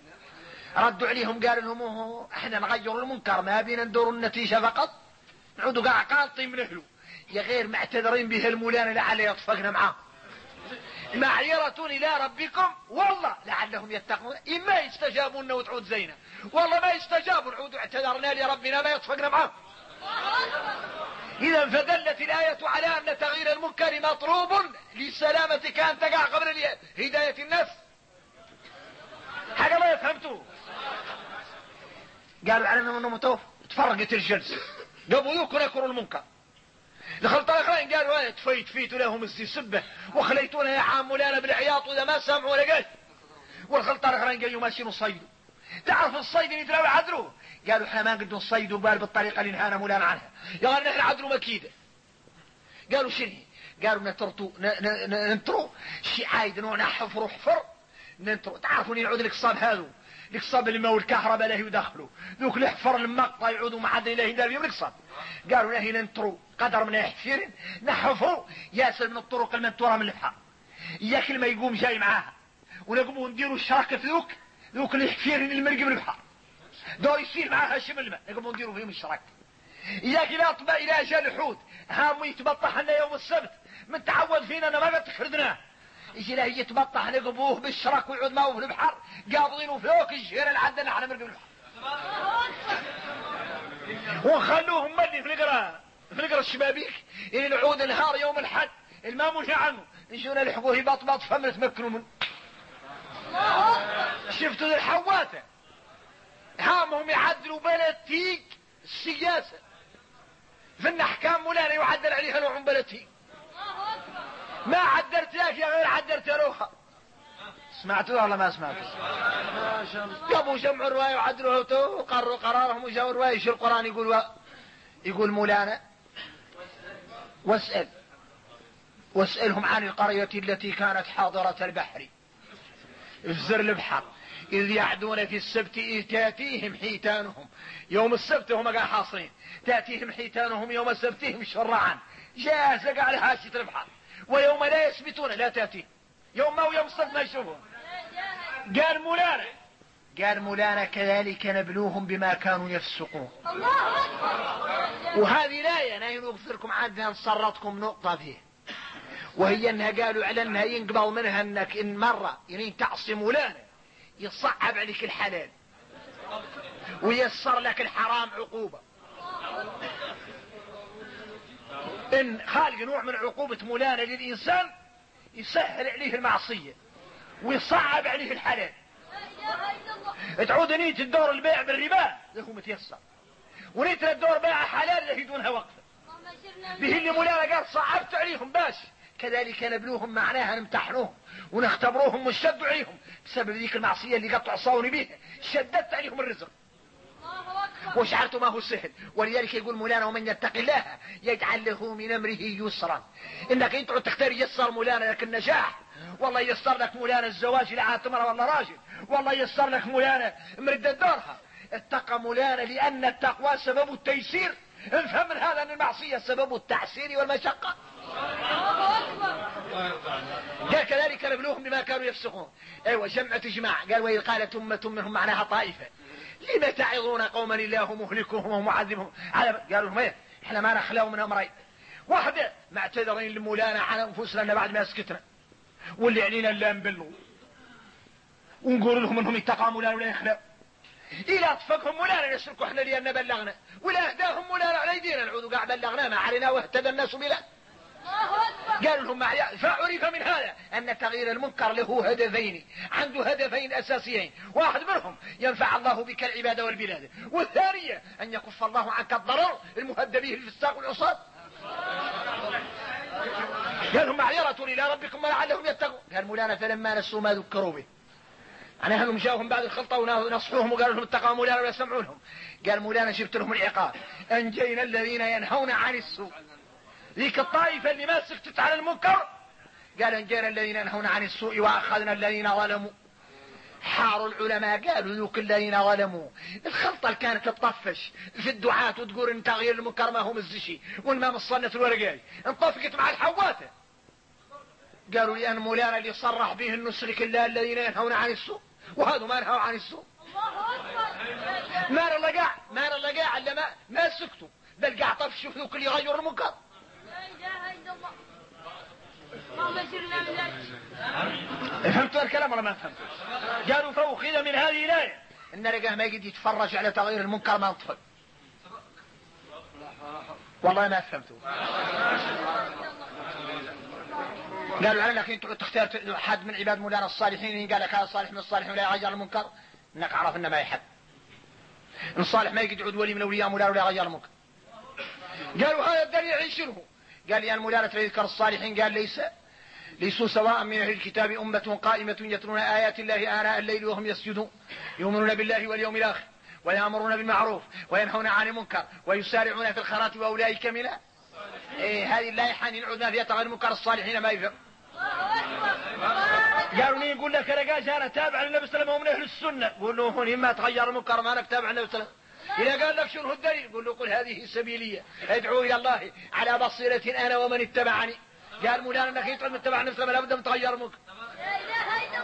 ردوا عليهم قالوا لهم إحنا نغير المنكر ما بين ندور النتيجة فقط. نعودوا قاع قاطين من أهله. يا غير معتذرين به المولانا لعل يطفقنا معاه معيرة إلى ربكم والله لعلهم يتقون. إما يستجابون وتعود زينة. والله ما يستجابوا نعود اعتذرنا لربنا ما يطفقنا معاه إذا فدلت الآية على أن تغيير المنكر مطلوب للسلامة كان تقع قبل هداية الناس. حاجة ما يفهمتوه. قالوا على أنه تفرقت الجلسة. قبل ذوك نكروا المنكر. دخلت الأخرين قالوا إيه تفيت فيت لهم السبه وخليتونا يا عام مولانا بالعياط وإذا ما سمعوا ولا قال. والخلطة الأخرين قالوا ماشيين نصيدوا تعرف الصيد اللي يدروا عدلوا قالوا إحنا ما نقدر نصيدوا بال بالطريقة اللي نهانا مولانا عنها. قال نحن عدلوا مكيدة. قالوا شنو؟ قالوا نترتو ن- ن- ن- ننترو. شي عايد نوع حفر حفر ننترو. تعرفون يعود القصاب هذو؟ القصاب اللي ما هو الكهرباء له يدخلوا ذوك الحفر المقطع يعودوا ما حد اله يدار بهم القصاب قالوا له ننترو قدر من يحفر نحفروا ياسر من الطرق المنتوره من البحر ياك ما يقوم جاي معاها. ونقوموا نديروا الشراكه في ذوك ذوك الحفير المرق من البحر دور يصير معاها شمل الماء نقوموا نديروا فيهم الشراكه إياك إلى أطبع إلى أجل الحوت هام يتبطح لنا يوم السبت. من تعود فينا أنا ما قد تفردناه يجي له يتبطح نقبوه بالشرك ويعود معه في البحر قابضينه فوق الجير اللي عندنا إحنا مرقب البحر. ونخلوهم ملي في القرا في القرا الشبابيك. إلى العود النهار يوم الحد. الماء منهي عنه؟ يجونا يلحقوه يبطبط فم نتمكنوا منه. شفتوا الحواته؟ هامهم يعدلوا بلد تيك السياسة. في احكام مولانا يعدل عليها نوع من بلد تيك ما لك يا غير عدلت روحها سمعتوها ولا ما سمعتوا جابوا جمعوا الرواية وعدلوها وقرروا قرارهم وجاوا الرواية. شو القرآن يقول؟ و... يقول مولانا واسأل. واسألهم عن القرية التي كانت حاضرة البحر. في زر البحر إذ يعدون في السبت إذ تأتيهم حيتانهم. يوم السبت هم قاعد حاصرين. تأتيهم حيتانهم يوم سبتهم شرعا. جاهزة على حاشية البحر. ويوم لا يثبتون لا تأتي. يوم ما يوم السبت ما يشوفون. قال مولانا. قال مولانا كذلك نبلوهم بما كانوا يفسقون. الله أكبر. وهذه الآية أنا أغفركم عنها نصرتكم نقطة فيه وهي أنها قالوا على أنها ينقبض منها أنك إن مرة يعني تعصي مولانا يصعب عليك الحلال. ويسر لك الحرام عقوبة. إن خالق نوع من عقوبة مولانا للإنسان يسهل عليه المعصية ويصعب عليه الحلال. تعود نية الدور البيع بالربا له متيسر. ونية الدور بيع حلال له دونها من به اللي مولانا قال صعبت عليهم باش. كذلك نبلوهم معناها نمتحنوهم ونختبروهم ونشدوا عليهم. بسبب ذيك المعصية اللي قد عصوني بها شددت عليهم الرزق. وشعرت ما هو سهل. ولذلك يقول مولانا ومن يتق الله يجعل له من أمره يسرا. إنك انت تختار يسر مولانا لك النجاح. والله يسر لك مولانا الزواج لعاد تمرة والله راجل. والله يسر لك مولانا مردة دورها اتقى مولانا لأن التقوى سبب التيسير. افهم من هذا أن المعصية سبب التعسير والمشقة. قال كذلك نبلوهم بما كانوا يفسقون. أيوه جمعة اجماع قال وإذ قالت أمة منهم معناها طائفة. لم تعظون قوما الله مهلكهم ومعذبهم؟ على قالوا لهم إيه؟ إحنا ما نخلو من امرين واحدة معتذرين لمولانا عن أنفسنا بعد ما سكتنا. واللي علينا لا نبلوا ونقول لهم إنهم يتقوا مولانا ولا يخلوا إلى أطفقهم مولانا نسلكوا إحنا لأن بلغنا. ولا أهداهم مولانا على أيدينا. نعود قاع بلغنا. ما علينا واهتدى الناس بلا. قالوا لهم فعرف من هذا أن تغيير المنكر له هدفين عنده هدفين أساسيين. واحد منهم ينفع الله بك العبادة والبلاد والثانية أن يكف الله عنك الضرر المهدى به الفساق والعصاة. قال لهم معيرة إلى ربكم ولعلهم يتقون. قال مولانا فلما نسوا ما ذكروا به يعني انهم جاءهم بعد الخلطة ونصحوهم وقالوا لهم اتقوا مولانا ولا يسمعونهم. قال مولانا جبت لهم العقاب. أنجينا الذين ينهون عن السوء. ذيك الطائفة اللي ما سكتت على المنكر؟ قال انجينا الذين ينهون عن السوء وأخذنا الذين ظلموا. حاروا العلماء قالوا ذوك الذين ظلموا. الخلطة اللي كانت تطفش في الدعاة وتقول إن تغيير المنكر ما هو مزشي والمام الصنة الورقاي انطفقت مع الحواته. قالوا لأن مولانا اللي صرح به النسلك الله الذين ينهون عن السوء وهذا ما نهوا عن السوء. الله أكبر ما نلقى ما نلقى الا ما ما سكتوا. بل قاع طفشوا ذوك اللي يغيروا المنكر. فهمتوا الكلام ولا ما فهمتوا قالوا فأخذ من هذه الآية. إن رجاه ما يقد يتفرج على تغيير المنكر ما انطفق والله ما فهمتوا قالوا على انت تختار حد من عباد مولانا الصالحين قال لك هذا صالح من الصالحين ولا يغير المنكر إنك عرف إنه ما يحب. إن صالح ما يقد يعود ولي من أولياء مولانا ولا يغير المنكر. قالوا هذا الدليل عن شنو قال لي مولانا يذكر الصالحين قال ليس ليسوا سواء من أهل الكتاب أمة قائمة يتلون آيات الله آناء الليل وهم يسجدون يؤمنون بالله واليوم الآخر ويأمرون بالمعروف وينهون عن المنكر ويسارعون في الخيرات وأولئك من إيه هذه اللائحة نعود ما فيها تغير منكر الصالحين ما أكبر قالوا لي يقول لك أنا قاش أنا تابع للنبي صلى الله عليه وسلم ومن أهل السنة. قول له هون ما تغير المنكر ما انك تابع النبي صلى الله عليه وسلم. إذا قال لك شنو الدليل؟ قل له قل هذه سبيلية. ادعو إلى الله على بصيرة أنا ومن اتبعني. قال مولانا إنك الله عليه وسلم لابد من تغير الله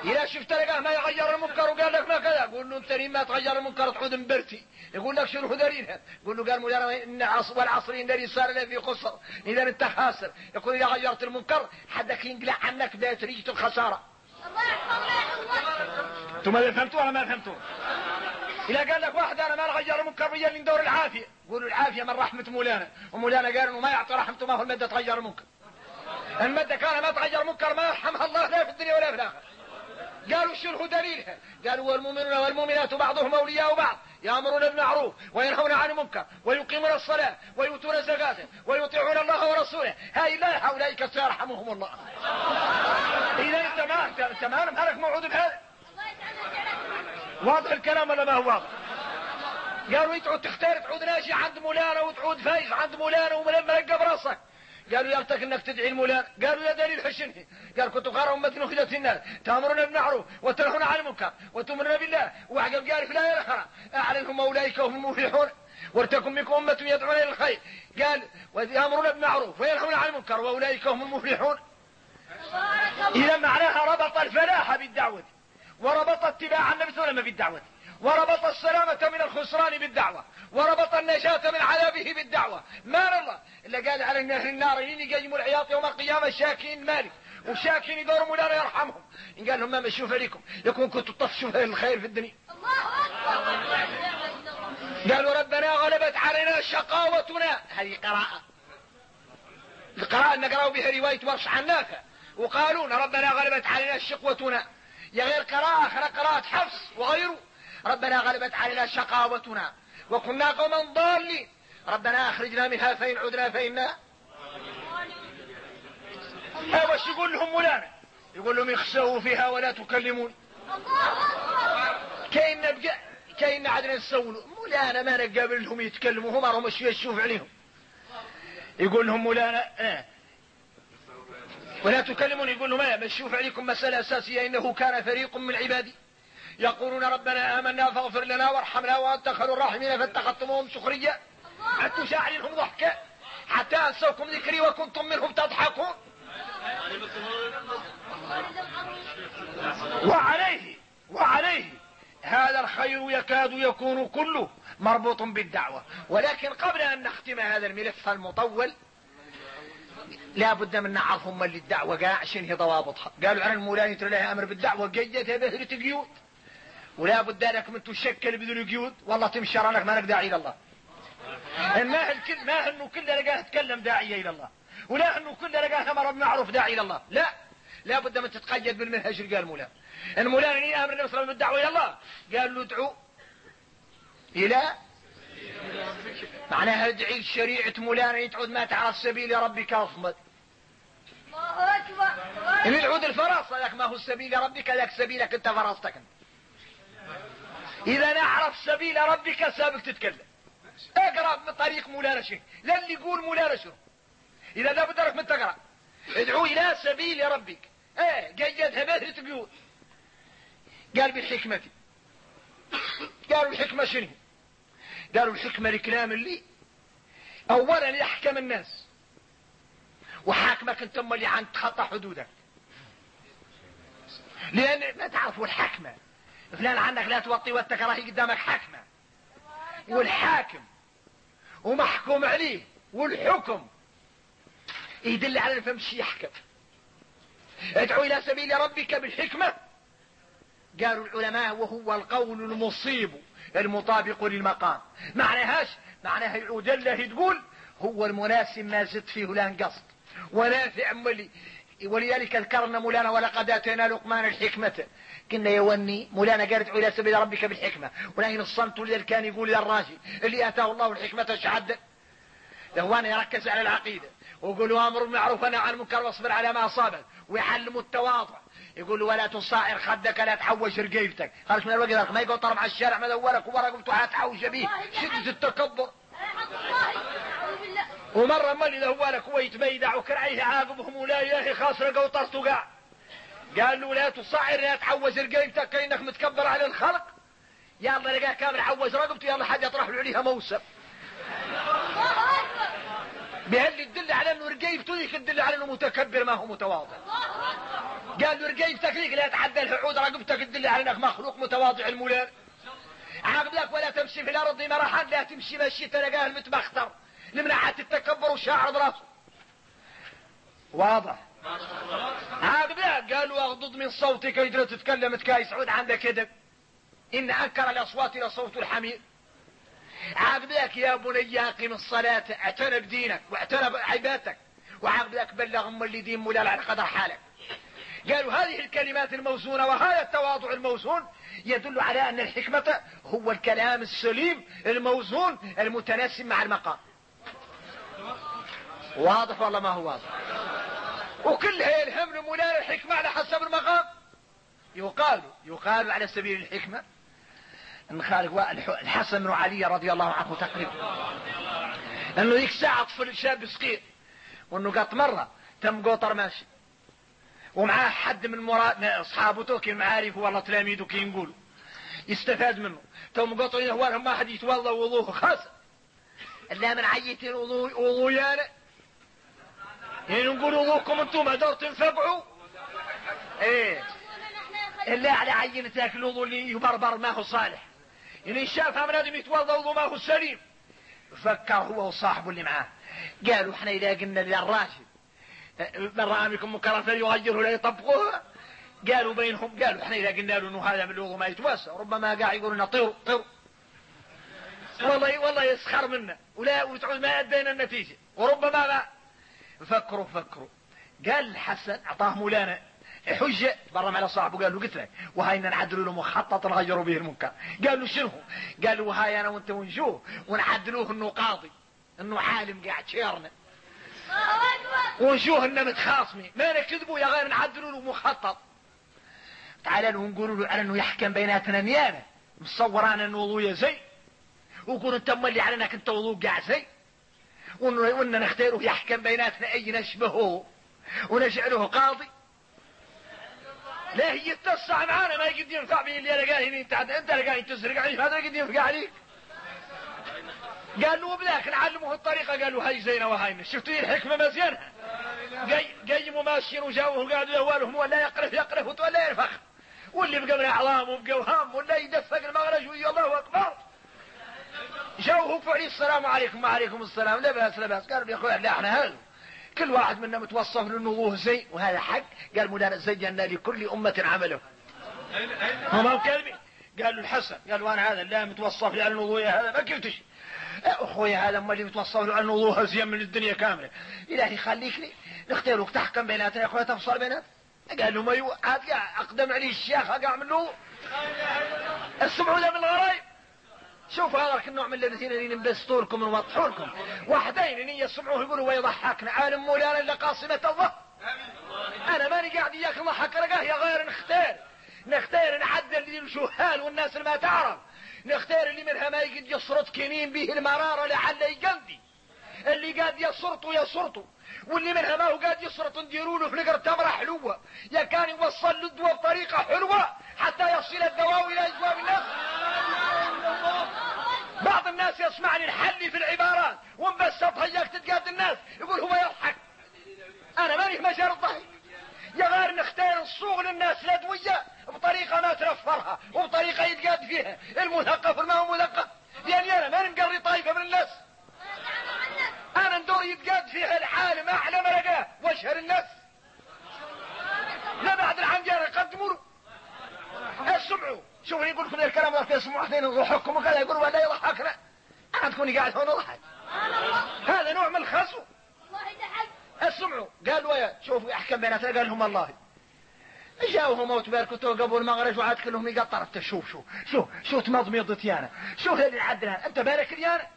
إذا شفت لقاه ما يغير المنكر وقال لك ما كذا قول له أنت ما تغير المنكر تعود مبرتي يقول لك شنو دليلها قول له قال مولانا إن عصر والعصر إن الإنسان في خسر إذا أنت خاسر يقول إذا غيرت المنكر حدك ينقلع عنك بداية ريجة الخسارة. الله يحفظنا ما فهمتوا؟ ولا ما فهمتوا إذا قال لك واحد أنا ما نغير المنكر بيا اللي ندور العافية. قولوا العافية من رحمة مولانا. ومولانا قال إنه ما يعطي رحمته ما هو المادة تغير المنكر المادة كان ما تغير منكر ما يرحمها الله لا في الدنيا ولا في الآخرة. قالوا شنو دليلها قالوا والمؤمنون والمؤمنات بعضهم أولياء بعض يأمرون بالمعروف وينهون عن المنكر ويقيمون الصلاة ويؤتون الزكاة ويطيعون الله ورسوله. هاي لا أولئك سيرحمهم الله. إذا أنت ما أنت ما موعود بهذا. واضح الكلام ولا ما هو واضح؟ قالوا تعود تختار تعود ناشي عند مولانا وتعود فايز عند مولانا وملقى براسك قالوا يلتك إنك تدعي المولانا. قالوا يا دليل حشنه قال كنت خير أمة اخرجت الناس. تامرون بالمعروف وتنهون عن المنكر وتؤمنون بالله. وعقب قال في الايه الاخرى أعلنهم أولئك هم المفلحون ولتكن منكم أمة يدعون إلى الخير. قال ويأمرون بالمعروف وينهون عن المنكر وأولئك هم المفلحون إذا معناها ربط الفلاح بالدعوة. وربط اتباع النبي صلى الله عليه وسلم بالدعوة. وربط السلامة من الخسران بالدعوة. وربط النجاة من عذابه بالدعوة. ما الله إلا قال على النهر النار يقيموا العياط يوم القيامة شاكين مالك. وشاكين يدوروا مولانا يرحمهم. إن قال لهم ما بشوف عليكم. يكون كنتوا تطفشوا الخير في الدنيا. قالوا ربنا غلبت علينا شقاوتنا. هذه قراءة. القراءة نقرأوا بها رواية ورش عن نافع وقالوا ربنا غلبت علينا شقوتنا. يا غير قراءة أخرى قراءة حفص وغيره. ربنا غلبت علينا شقاوتنا وكنا قوما ضالين. ربنا أخرجنا منها فإن عدنا فإنا أه وش يقول لهم مولانا يقول لهم اخسوا فيها ولا تكلمون. كاين نبقى كاين عدنا نسولوا مولانا ما نقابل لهم يتكلموا هم راهم مش يشوف عليهم. يقول لهم مولانا آه ولا تكلمون يقول لهم إيه بشوف عليكم مسألة أساسية إنه كان فريق من عبادي. يقولون ربنا آمنا فاغفر لنا وارحمنا وأنت خير الراحمين فاتخذتموهم سخرية. حتى شاعرهم ضحكا حتى أنسوكم ذكري وكنتم منهم تضحكون. وعليه وعليه. هذا الخير يكاد يكون كله مربوط بالدعوة. ولكن قبل أن نختم هذا الملف المطول لا بد من نعرف هم اللي الدعوة قاع هي ضوابطها. قالوا عن المولاني ترى لها أمر بالدعوة قيدتها بهرة قيود ولا بد انك من تشكل بدون قيود. والله تمشي أنك ما لك داعي إلى الله. ما الكل ما إنه كل لقاه تكلم داعية إلى الله. ولا إنه كل لقاه أمر بمعروف داعي إلى الله. لا. لا بد من تتقيد بالمنهج اللي قال مولانا المولانا اللي أمر النبي صلى الله عليه وسلم بالدعوة إلى الله؟ قال له ادعو إلى معناها ادعي شريعة مولانا يتعود ما تعرف سبيل ربك أصمد. الله أكبر اللي يعود الفرس هذاك ما هو سبيل ربك ذاك سبيلك أنت فرستك. انت إذا نعرف سبيل ربك سابق تتكلم. اقرأ بطريق مولانا شيء لا اللي يقول مولانا شنو؟ إذا لابد لك من تقرأ. ادعو إلى سبيل ربك. إيه قيدها بهر تقول. قال بالحكمة. قالوا الحكمة شنو؟ قالوا الحكمة الكلام اللي اولا يحكم الناس. وحاكمك أنت اللي عن تخطى حدودك. لأن ما تعرفوا الحكمة. فلان عنك لا توطي والتكراهي قدامك حكمة. والحاكم ومحكوم عليه والحكم يدل على ان فمشي يحكم. ادعو إلى سبيل ربك بالحكمة. قالوا العلماء وهو القول المصيب. المطابق للمقام. معناهاش؟ معناها يعود الله تقول هو المناسب ما زدت فيه لا انقصد ونافع ملي ولذلك ذكرنا مولانا ولقد آتينا لقمان الحكمة. كنا يوني مولانا قال ادعو إلى سبيل ربك بالحكمة. ولكن الصمت اللي كان يقول للراجل اللي آتاه الله الحكمة شعد له أنا يركز على العقيدة. ويقول أمر بالمعروف ونهى عن المنكر واصبر على ما أصابك. ويعلموا التواضع. يقول ولا تصائر خدك لا تحوش رقيبتك. خرج من الوقت ما يقول طرم على الشارع ما دورك وورق وتحوش به شدة التكبر. ومرة مالي إذا هو لك كويت بيدع وكرعيه عاقبهم ولا يا أخي خاص رقوا طرتوا قاع قال له لا تصعر لا تحوز رقيبتك كأنك متكبر على الخلق. يلا لقاه كامل حوز رقبته يلا حاجة يطرح له عليها موسم. أكبر بهاللي تدل على انه رقيبته ذيك تدل على انه متكبر ما هو متواضع. قال له رقيبتك ذيك لا يتعدى الحعود رقبتك تدل على انك مخلوق متواضع المولان عاقب لك ولا تمشي في الأرض مرحا لا تمشي مشي تلقاه المتبختر لمنعت التكبر وشاعر براسه واضح. عاقب لك قالوا أغضض من صوتك اذا تتكلم تكايس عود عندك كذب إن أنكر الأصوات لصوت الحمير. عاقب لك يا بني اقم الصلاة اعتنى بدينك واعتنى بعبادتك بلغ أم اللي دين مولا على قدر حالك. قالوا هذه الكلمات الموزونة وهذا التواضع الموزون يدل على أن الحكمة هو الكلام السليم الموزون المتناسب مع المقام. واضح والله ما هو واضح؟ وكلها يلهم لمولانا الحكمة على حسب المقام. يقال يقال على سبيل الحكمة الحسن بن علي رضي الله عنه تقريبا. انه ذيك ساعة طفل شاب صغير وأنه قط مرة تم قطر ماشي. ومعاه حد من مراد أصحابه كي معارفه والله تلاميذه كي نقولوا يستفاد منه. تو مقطعين هوالهم ما حد يتوضأ وضوءه خاص الا من عيتين وضوء وضويانا يعني نقول وضوءكم أنتم دور تنفقعوا. إيه. الا على عين تاكل وضوء اللي يبربر ما هو صالح. يعني شافها من آدم يتوضا وضوء ما هو سليم. فكر هو وصاحبه اللي معاه. قالوا إحنا إذا قلنا للراجل من رأى منكم منكرا فليغيره لا يطبقوها قالوا بينهم قالوا إحنا إذا قلنا له إنه هذا من الوضوء ما يتوسع. ربما قاعد يقول لنا طيروا طيروا والله والله يسخر منا. ولا ما أدينا النتيجة. وربما ما. فكروا فكروا. قال الحسن أعطاه مولانا. حجة برم على صاحبه قال له قلت لك وهاي نعدلوا له مخطط نغيروا به المنكر. قال له شنو؟ قال له وهاي أنا وأنت ونشوف ونعدلوه إنه قاضي إنه عالم قاعد شيرنا. ونشوف اننا متخاصمين. ما نكذبوا يا غير نعدلوا له مخطط. تعال له نقولوا له على إنه يحكم بيناتنا نيانه مصور أنا إنه وضوء زي ويقول أنت مولي على إنك أنت وضوء قاع زي وان نختاره يحكم بيناتنا أي نشبهه. ونجعله قاضي. لا هي يتسع معانا ما يقد ينفع به اللي لقاه هنا أنت انت لقاه تسرق عليه هذا يقد ينفع عليك. قال له بلاك نعلمه الطريقة. قالوا هاي زينة وهاي شفتوا الحكمة مزيانة؟ جاي جاي ماشيين وجاوه قالوا يوالهم ولا يقرف يقرف ولا يرفخ. واللي بقى من أعلام وبقى وهام ولا يدفق المغرج ويا الله أكبر. جاوه فعلي السلام عليكم وعليكم السلام. لا باس لا باس قالوا يا اخويا لا إحنا هذا كل واحد منا متوصف للنظوه زي وهذا حق. قال مولانا زينا لكل أمة عمله. هم الكلمة قالوا الحسن. قالوا أنا هذا لا متوصف لي على النظوه هذا ما كيفتش اخويا هذا امال اللي متوصل له انه ظهر زين من الدنيا كاملة. إلهي خليك نختارك تحكم بيناتنا يا اخويا تفصل بيناتنا. قال له ما يو أقدم عليه الشيخ أقع منه. اسمعوا له من الغرايب شوف هذا النوع من الذين ينبسطوا لكم ونوضحوا لكم. واحدين ان يسمعوه يقولوا ويضحكنا. عالم مولانا إلا قاصمة الله. أنا ماني قاعد إياك نضحك رقاه يا غير نختار. نختار نعدل للجهال والناس اللي ما تعرف. نختار اللي منها ما يقد يسرط كنين به المرارة لعل يقندي. اللي قاد يسرطوا يسرطوا واللي منها ما هو قاد يسرط نديروا له فلقر تمرة حلوة. يا كان يوصل له الدواء بطريقة حلوة. حتى يصل الدواء إلى أجواب الناس. بعض الناس يسمعني الحل في العبارات. ومبسط هياك تتقاد الناس. يقول هو يضحك. أنا ماني مجال الضحك. يا غير نختار الصوغ للناس الأدوية بطريقة ما تنفرها وبطريقة يتقاد فيها. المثقف والما هو مثقف لأني أنا ما نقري طائفة من الناس. أنا ندور يتقاد فيها العالم أعلى مرقاه واشهر الناس لا بعد العنجارة قدموا اسمعوا. شوفوا يقول لكم الكلام ده يسمعوا اثنين يضحكم وكذا يقولوا ولا يضحكنا. أنا تكوني قاعد هون أضحك. هذا نوع من يضحك اسمعوا. قالوا يا شوفوا أحكم بيناتنا. قال لهم الله. جاوهم موت باركتوا قبل المغرب وعاد كلهم يقطر شوف شوف شوف شوف تمضمضت يانا. شوف اللي عدنا. أنت بارك لي أنا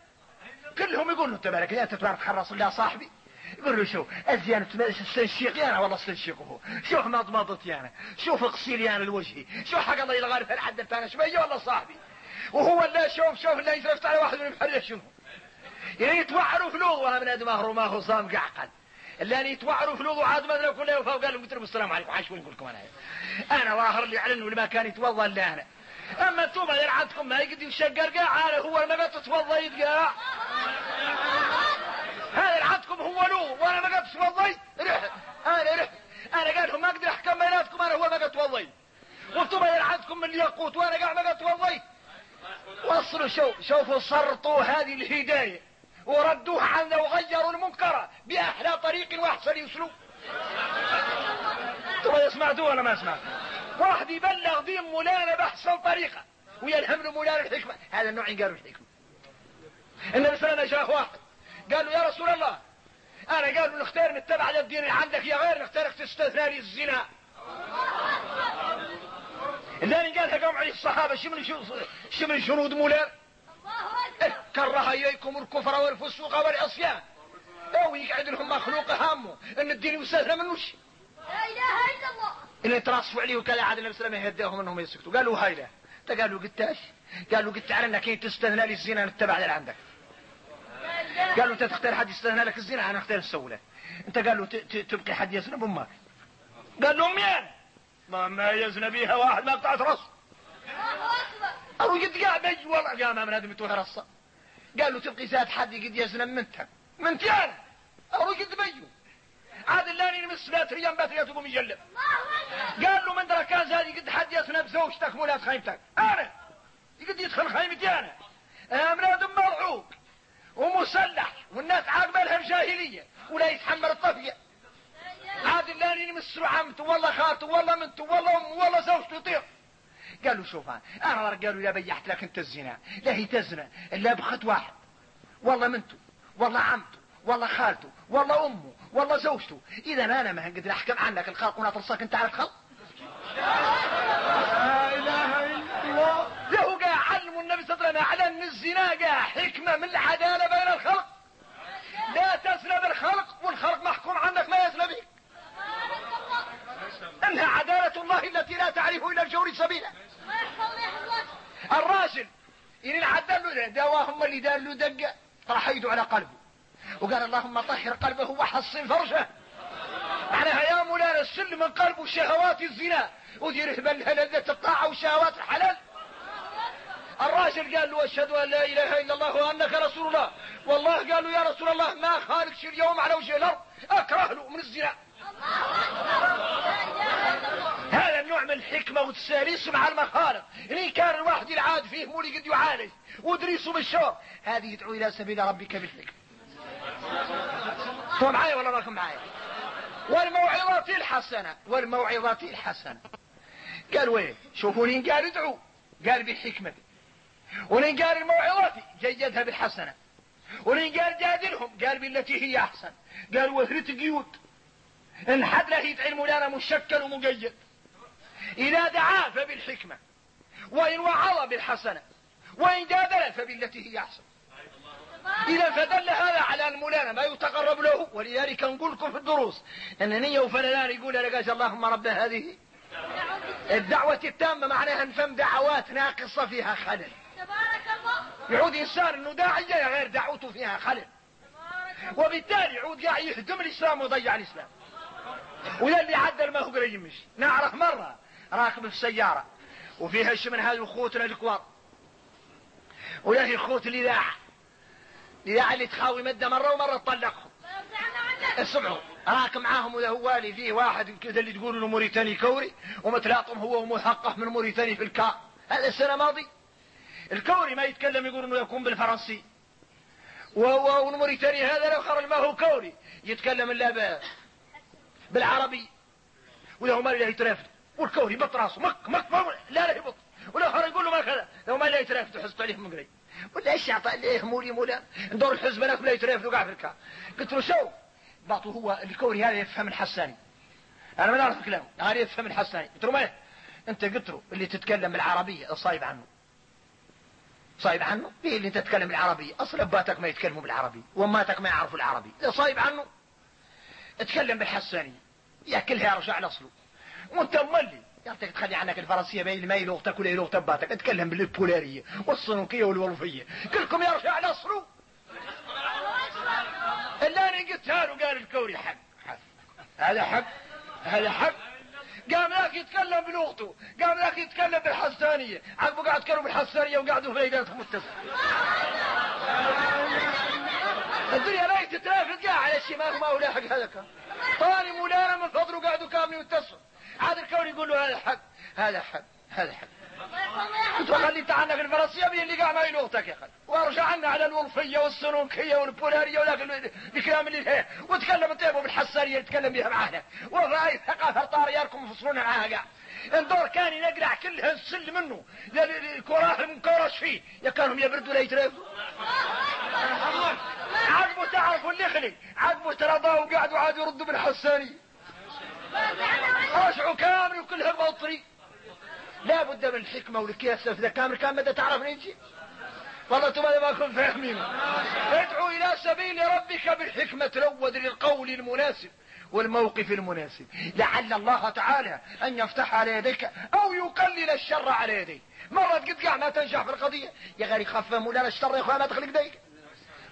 كلهم يقولوا أنت بارك لي أنت تبارك خلص الله صاحبي. يقول له شوف الزيانة استنشيق يانا والله استنشيقه شوف مضمضت يانا شوف اغسل يانا الوجهي شوف حق الله في الحد الثاني شوية والله صاحبي. وهو اللي شوف شوف اللي يزرفت على واحد من المحرية شنو؟ يعني يتوعروا فلوغ ولا من هذا ما هو ما هو صام قعقل اللي أن يتوعروا فلوغ وعاد ما أدري كله وفاق قال لهم السلام عليكم عايش نقول لكم أنا؟ أنا واخر اللي يعلن واللي ما كان يتوضأ الا أنا أما أنتم اللي عندكم ما يقدر يشقر قاع هو ما تتوضا يتقاع. هذا عندكم هو له وأنا ما قد تتوضي رح أنا رح أنا قال ما أقدر أحكم بيناتكم أنا هو ما قد توضي. وأنتم اللي عندكم من الياقوت وأنا قاعد ما قد توضي. وصلوا شوف شوفوا سرطوا هذه الهداية وردوها عنا وغيروا المنكر بأحلى طريق وأحسن أسلوب. أنتم سمعتوا ولا ما سمعتوا واحد يبلغ دين مولانا بأحسن طريقة ويلهم له مولانا الحكمة. هذا النوع قالوا الحكمة. النبي صلى الله جاء واحد قال له يا رسول الله أنا قالوا نختار نتبع الدين اللي عندك يا غير نختارك تستثنى الزنا. اللي قالها قوم عليه الصحابة شمن شمن شنود مولانا كره إليكم الكفر والفسوق والعصيان. أو يقعد لهم مخلوق هامه إن الدين يستثنى منوش لا إله إلا الله. اللي ترصفوا عليه وكذا عاد النبي صلى الله عليه وسلم إنهم يسكتوا. قالوا هاي له قالوا قلتاش قالوا قلت على إنك تستثنى لي الزنا نتبع اللي عندك. قالوا انت تختار حد يستثنى لك الزنا أنا اختار السولة انت قالوا تبقي حد يزنى بامك قال له امي ما ما يزنى بيها واحد ما قطعت رأسه. أو يدقع بيج والله قام من هذا متوه رصه قال له تبقي زاد حد قد يزنى منتك. منتي أنا قد بيجو. عاد اللاني نمس بات ريان بات ريان تقوم يجلب. قال له من درك زاد قد حد يزنى بزوجتك مولات خيمتك أنا؟ قد يدخل خيمتي أنا. امراد مرعوب. ومسلح والناس عاقبه لها الجاهليه ولا يتحمل الطفية. عاد اللاني نمس عمته والله خالته والله منته والله امه والله زوجته يطير. قال له شوف أنا قالوا لا بيحت لك أنت الزنا. لا هي تزنى إلا بخت واحد. والله منته والله عمته والله خالته والله امه والله زوجته إذا أنا ما قدر أحكم عنك الخلق وناطرصك أنت على الخلق لا اله الا الله له قاع وسلم على ان الزنا حكمة من العدالة بين الخلق. لا تزنى بالخلق والخلق محكوم عنك ما يزنى بك. إنها عدالة الله التي لا تعرف إلا الجور سبيلا. الراجل يعني العدل له اللي دار له راح يدعو على قلبه. وقال اللهم طهر قلبه وحصن فرجه. معناها يا مولانا السل من قلبه شهوات الزنا. وديره بلها لذة الطاعة وشهوات الحلال. الراجل قال له أشهد أن لا إله إلا الله وأنك رسول الله. والله قال له يا رسول الله ما خالق شي اليوم على وجه الأرض. اكره له من الزنا. هذا النوع من الحكمة والتساليس مع المخالق إن كان الواحد العاد فيه مولي قد يعالج. ودريسه بالشور هذه يدعو إلى سبيل ربك بالحكمة. أنتوا معايا ولا راكم معايا؟ والموعظة الحسنة. والموعظة الحسنة. قال وين؟ شوفوا لين قال ادعوا قال بالحكمة ولين قال الموعظة جيدها بالحسنة. ولين قال جادلهم قال بالتي هي أحسن. قال وثرت قيود إن حد له يدعي مولانا مشكل ومقيد. إذا دعا فبالحكمة. وإن وعظ بالحسنة. وإن جادل فبالتي هي أحسن. إذا فدل هذا على المولانا ما يتقرب له ولذلك نقول لكم في الدروس. ان نية وفلان يقول لك اللهم رب هذه. الدعوة التامة معناها نفهم دعوات ناقصة فيها خلل. يعود انسان إنه داعية غير دعوته فيها خلل. وبالتالي يعود قاعد يهدم الإسلام ويضيع الإسلام. ويا اللي عدل ما هو قريب يمشي. نعرف مرة راكب في سيارة وفيها شي من هذه الكبار ويا أخي اخوت الاذاعة الاذاعة اللي تخاوي مدة مرة ومرة تطلقهم. اسمعوا. راك معاهم وذا هو اللي فيه واحد كذا اللي تقولوا له موريتاني كوري ومتلاطم هو ومثقف من موريتاني في الكا. هذا السنة ماضي. الكوري ما يتكلم يقول إنه يكون بالفرنسي. والموريتاني هذا لو خرج ما هو كوري يتكلم إلا بالعربي. وله ما لا يترافد. والكوري بط راسه مك مك لا لا يبط. ولو خرج يقول له ما كذا لو ما لا يترافد حزت عليه من قريب. ولا إيش يعطى ليه مولي مولا؟ ندور الحزب هناك ولا يترافد وقع في الكا قلت له شو؟ بعطوا هو الكوري هذا يفهم الحساني. أنا ما نعرف كلامه هذا يفهم الحساني. قلت له ما؟ أنت قلت له اللي تتكلم بالعربية صايب عنه. صايب عنه؟ ليه اللي تتكلم بالعربية أصل أباتك ما يتكلموا بالعربي وأماتك ما يعرفوا العربي. إذا صايب عنه؟ اتكلم بالحسانية يأكلها يرجع لأصله وأنت مولي. يعطيك تخلي عنك الفرنسية بين ما لغتك ولا لغة أباتك اتكلم بالبولارية والصنوكية والولفية كلكم يرجع لأصله قلتها له قال الكوري حق. هذا حق. هذا حق. قام ذاك يتكلم بلغته. قام ذاك يتكلم بالحسانية. عقبه قاعد يتكلم بالحسانية وقعدوا في ليلتهم متصل الدنيا لا تتلافت قاع على الشمال ما هو لاحق هذا كان. طالب مولانا من فضله قاعدوا كامل يتصل عاد الكون يقول له هذا حق هذا حق هذا حق. انت خليت عنك الفرنسية مين اللي قاع ما يلوغتك يا أخي. وأرجع عنا على الولفية والسنوكية والبولارية ولكن الكلام اللي هي وتكلم طيبه بالحسانية يتكلم بها معانا. وهاي ثقافة طارياركم يفصلونا معاها قاع الدور كان ينقلع كلها السل منه. الكراه المكرش فيه. يا كانهم يبردوا لا يترفدوا عقبه تعرفوا اللي خلي. عقبه ترضاه وقعدوا عاد يردوا بالحسانية. رجعوا كامل وكلها بطري لا بد من الحكمة والكياسة إذا كامل كان مدى تعرف نجي والله أنتم ما كنتم فاهمين. ادعو إلى سبيل ربك بالحكمة تلود للقول المناسب والموقف المناسب. لعل الله تعالى أن يفتح على يديك أو يقلل الشر على يديك. مرة قاع ما تنجح في القضية. يا غير خفف مولانا الشر يا اخوان ما تخلق ديك.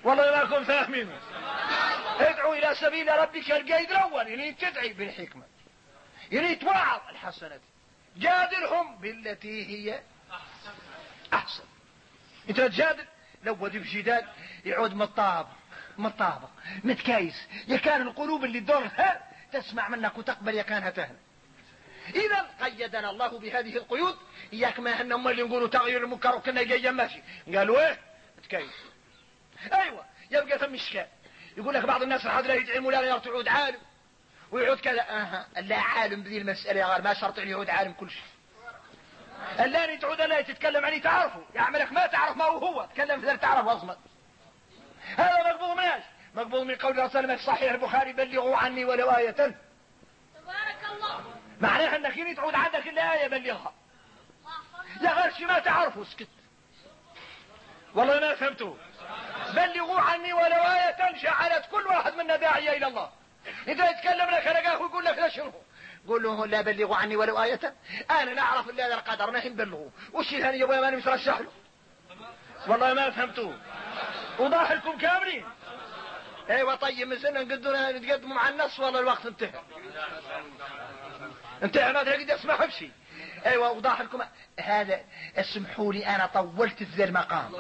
والله ما كنتم فاهمين. ادعو إلى سبيل ربك القيد الأول. يعني تدعي بالحكمة. يعني توعظ الحسنات جادلهم بالتي هي أحسن. أنت تجادل لو ودي بجدال يعود مطاب مطابة متكايس. يا كان القلوب اللي دورها تسمع منك وتقبل يا كانها تهنى إذا قيدنا الله بهذه القيود. إياك ما هن هم اللي يقولوا تغيير المنكر وكنا جاي ماشي. قالوا إيه؟ متكايس. أيوه يبقى ثم اشكال يقول لك بعض الناس لا يدعي مولانا تعود عالم. ويعود كذا أها لا عالم بذي المسألة يا غير ما شرط إنه يعود عالم كل شيء اللاني تعود لا تتكلم عليه تعرفه. يعملك ما تعرف ما هو هو تكلم في تعرف اصمت هذا مقبول مناش مقبول من قول رسول في صحيح البخاري بلغوا عني ولو آية تبارك الله. معناها إنك إني تعود عندك إلا آية بلغها. يا غير شي ما تعرفه اسكت. والله ما فهمته. بلغوا عني ولو آية جعلت كل واحد منا داعية إلى الله. إذا يتكلم لك لقاه ويقول لك لا شنو؟ قول له لا بلغوا عني ولو آية. أنا لا أعرف إلا القدر نحن بلغوا. وش الهني يبغى ما نمسرشح له. والله ما فهمتوه. وضاح لكم كاملين. أيوه طيب مثلنا قدنا نتقدموا مع النص والله الوقت انتهى؟ انتهى ما تقدر اسمع بشي أيوه وضاح لكم. هذا اسمحوا لي أنا طولت ذا المقام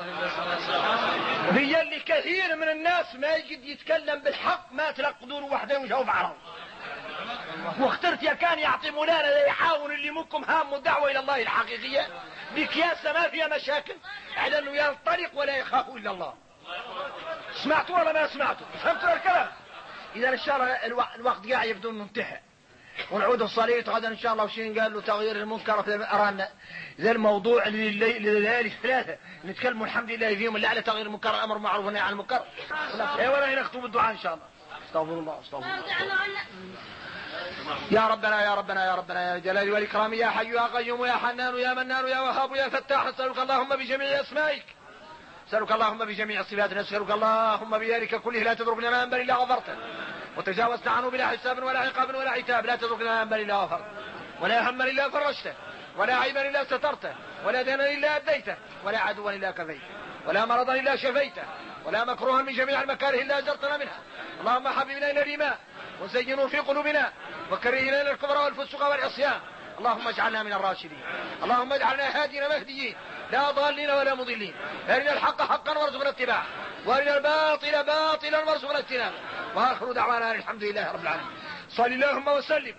هي اللي كثير من الناس ما يجد يتكلم بالحق ما تلقدون وحده وجهه بعرض واخترت يا كان يعطي مولانا يحاول اللي منكم هام الدعوة إلى الله الحقيقية. بكياسة ما فيها مشاكل على أنه ينطلق ولا يخاف إلا الله. سمعتوا ولا ما سمعتوا؟ فهمتوا الكلام؟ إذا إن شاء الله الوقت قاعد يبدو انه انتهى ونعود الصليط غدا إن شاء الله وشين قال له تغيير المنكر في ارانا ذا الموضوع لليالي ثلاثة. نتكلم الحمد لله فيهم اللي على تغيير المنكر أمر معروف ونهي عن المنكر. اي ولا نختم بالدعاء إن شاء الله. استغفر الله استغفر الله. يا ربنا يا ربنا يا ربنا يا جلال والإكرام يا حي يا قيوم يا حنان يا منان يا وهاب يا فتاح نسألك اللهم بجميع أسمائك. نسألك اللهم بجميع صفاتك نسألك اللهم بذلك كله لا تتركنا ما أنبل إلا غفرته. وتجاوزت عنه بلا حساب ولا عقاب ولا عتاب. لا تتركنا ما أنبل إلا غفرته ولا هما إلا فرجته ولا عيبا إلا سترته ولا دينا إلا أديته ولا عدوا إلا كفيته ولا مرضا إلا شفيته ولا مكروها من جميع المكاره إلا أجرتنا منها. اللهم حببنا إلى الإيمان وزينوا في قلوبنا وكره إلينا الكفر والفسوق والعصيان اللهم اجعلنا من الراشدين. اللهم اجعلنا هادين مهديين. لا ضالين ولا مضلين. ارنا الحق حقا وارزقنا اتباعه. وارنا الباطل باطلا وارزقنا اجتنابه. واخر دعوانا الحمد لله رب العالمين. صل اللهم وسلم.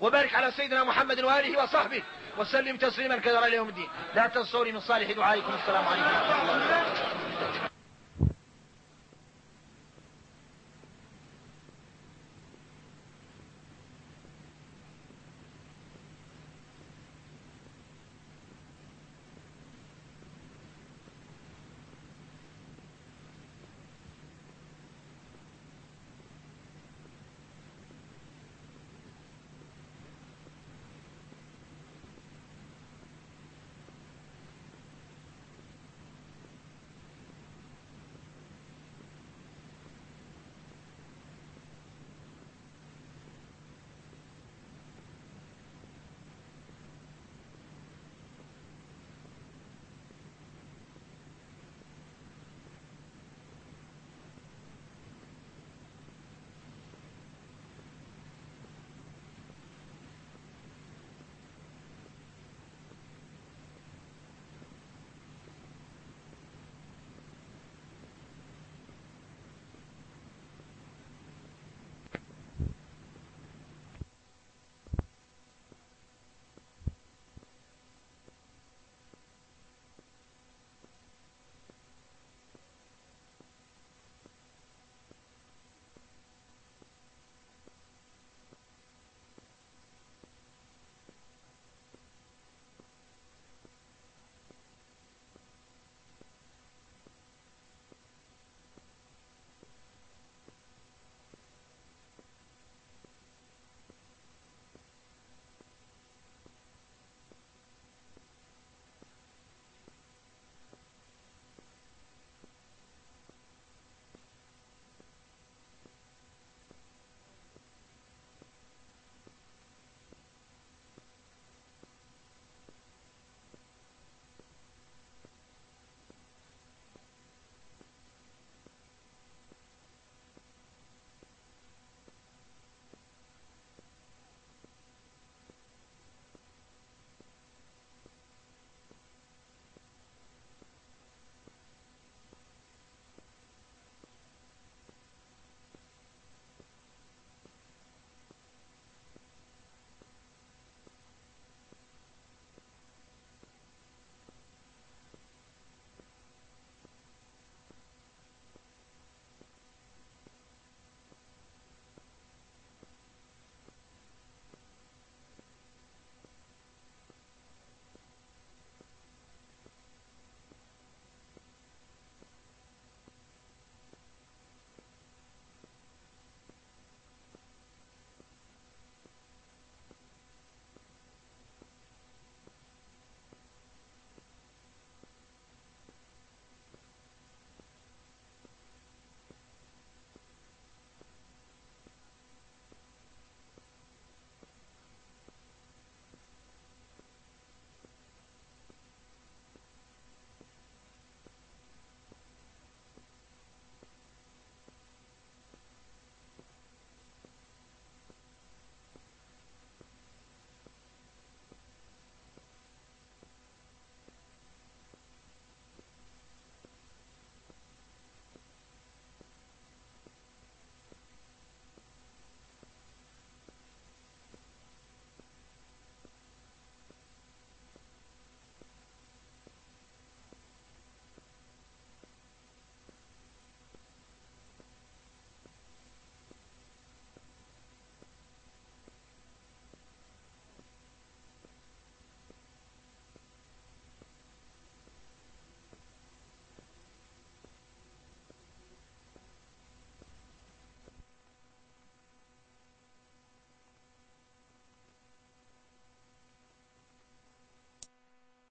وبارك على سيدنا محمد وآله وصحبه. وسلم تسليما كثيرا إلى يوم الدين. لا تنسوني من صالح دعائكم. السلام عليكم ورحمة الله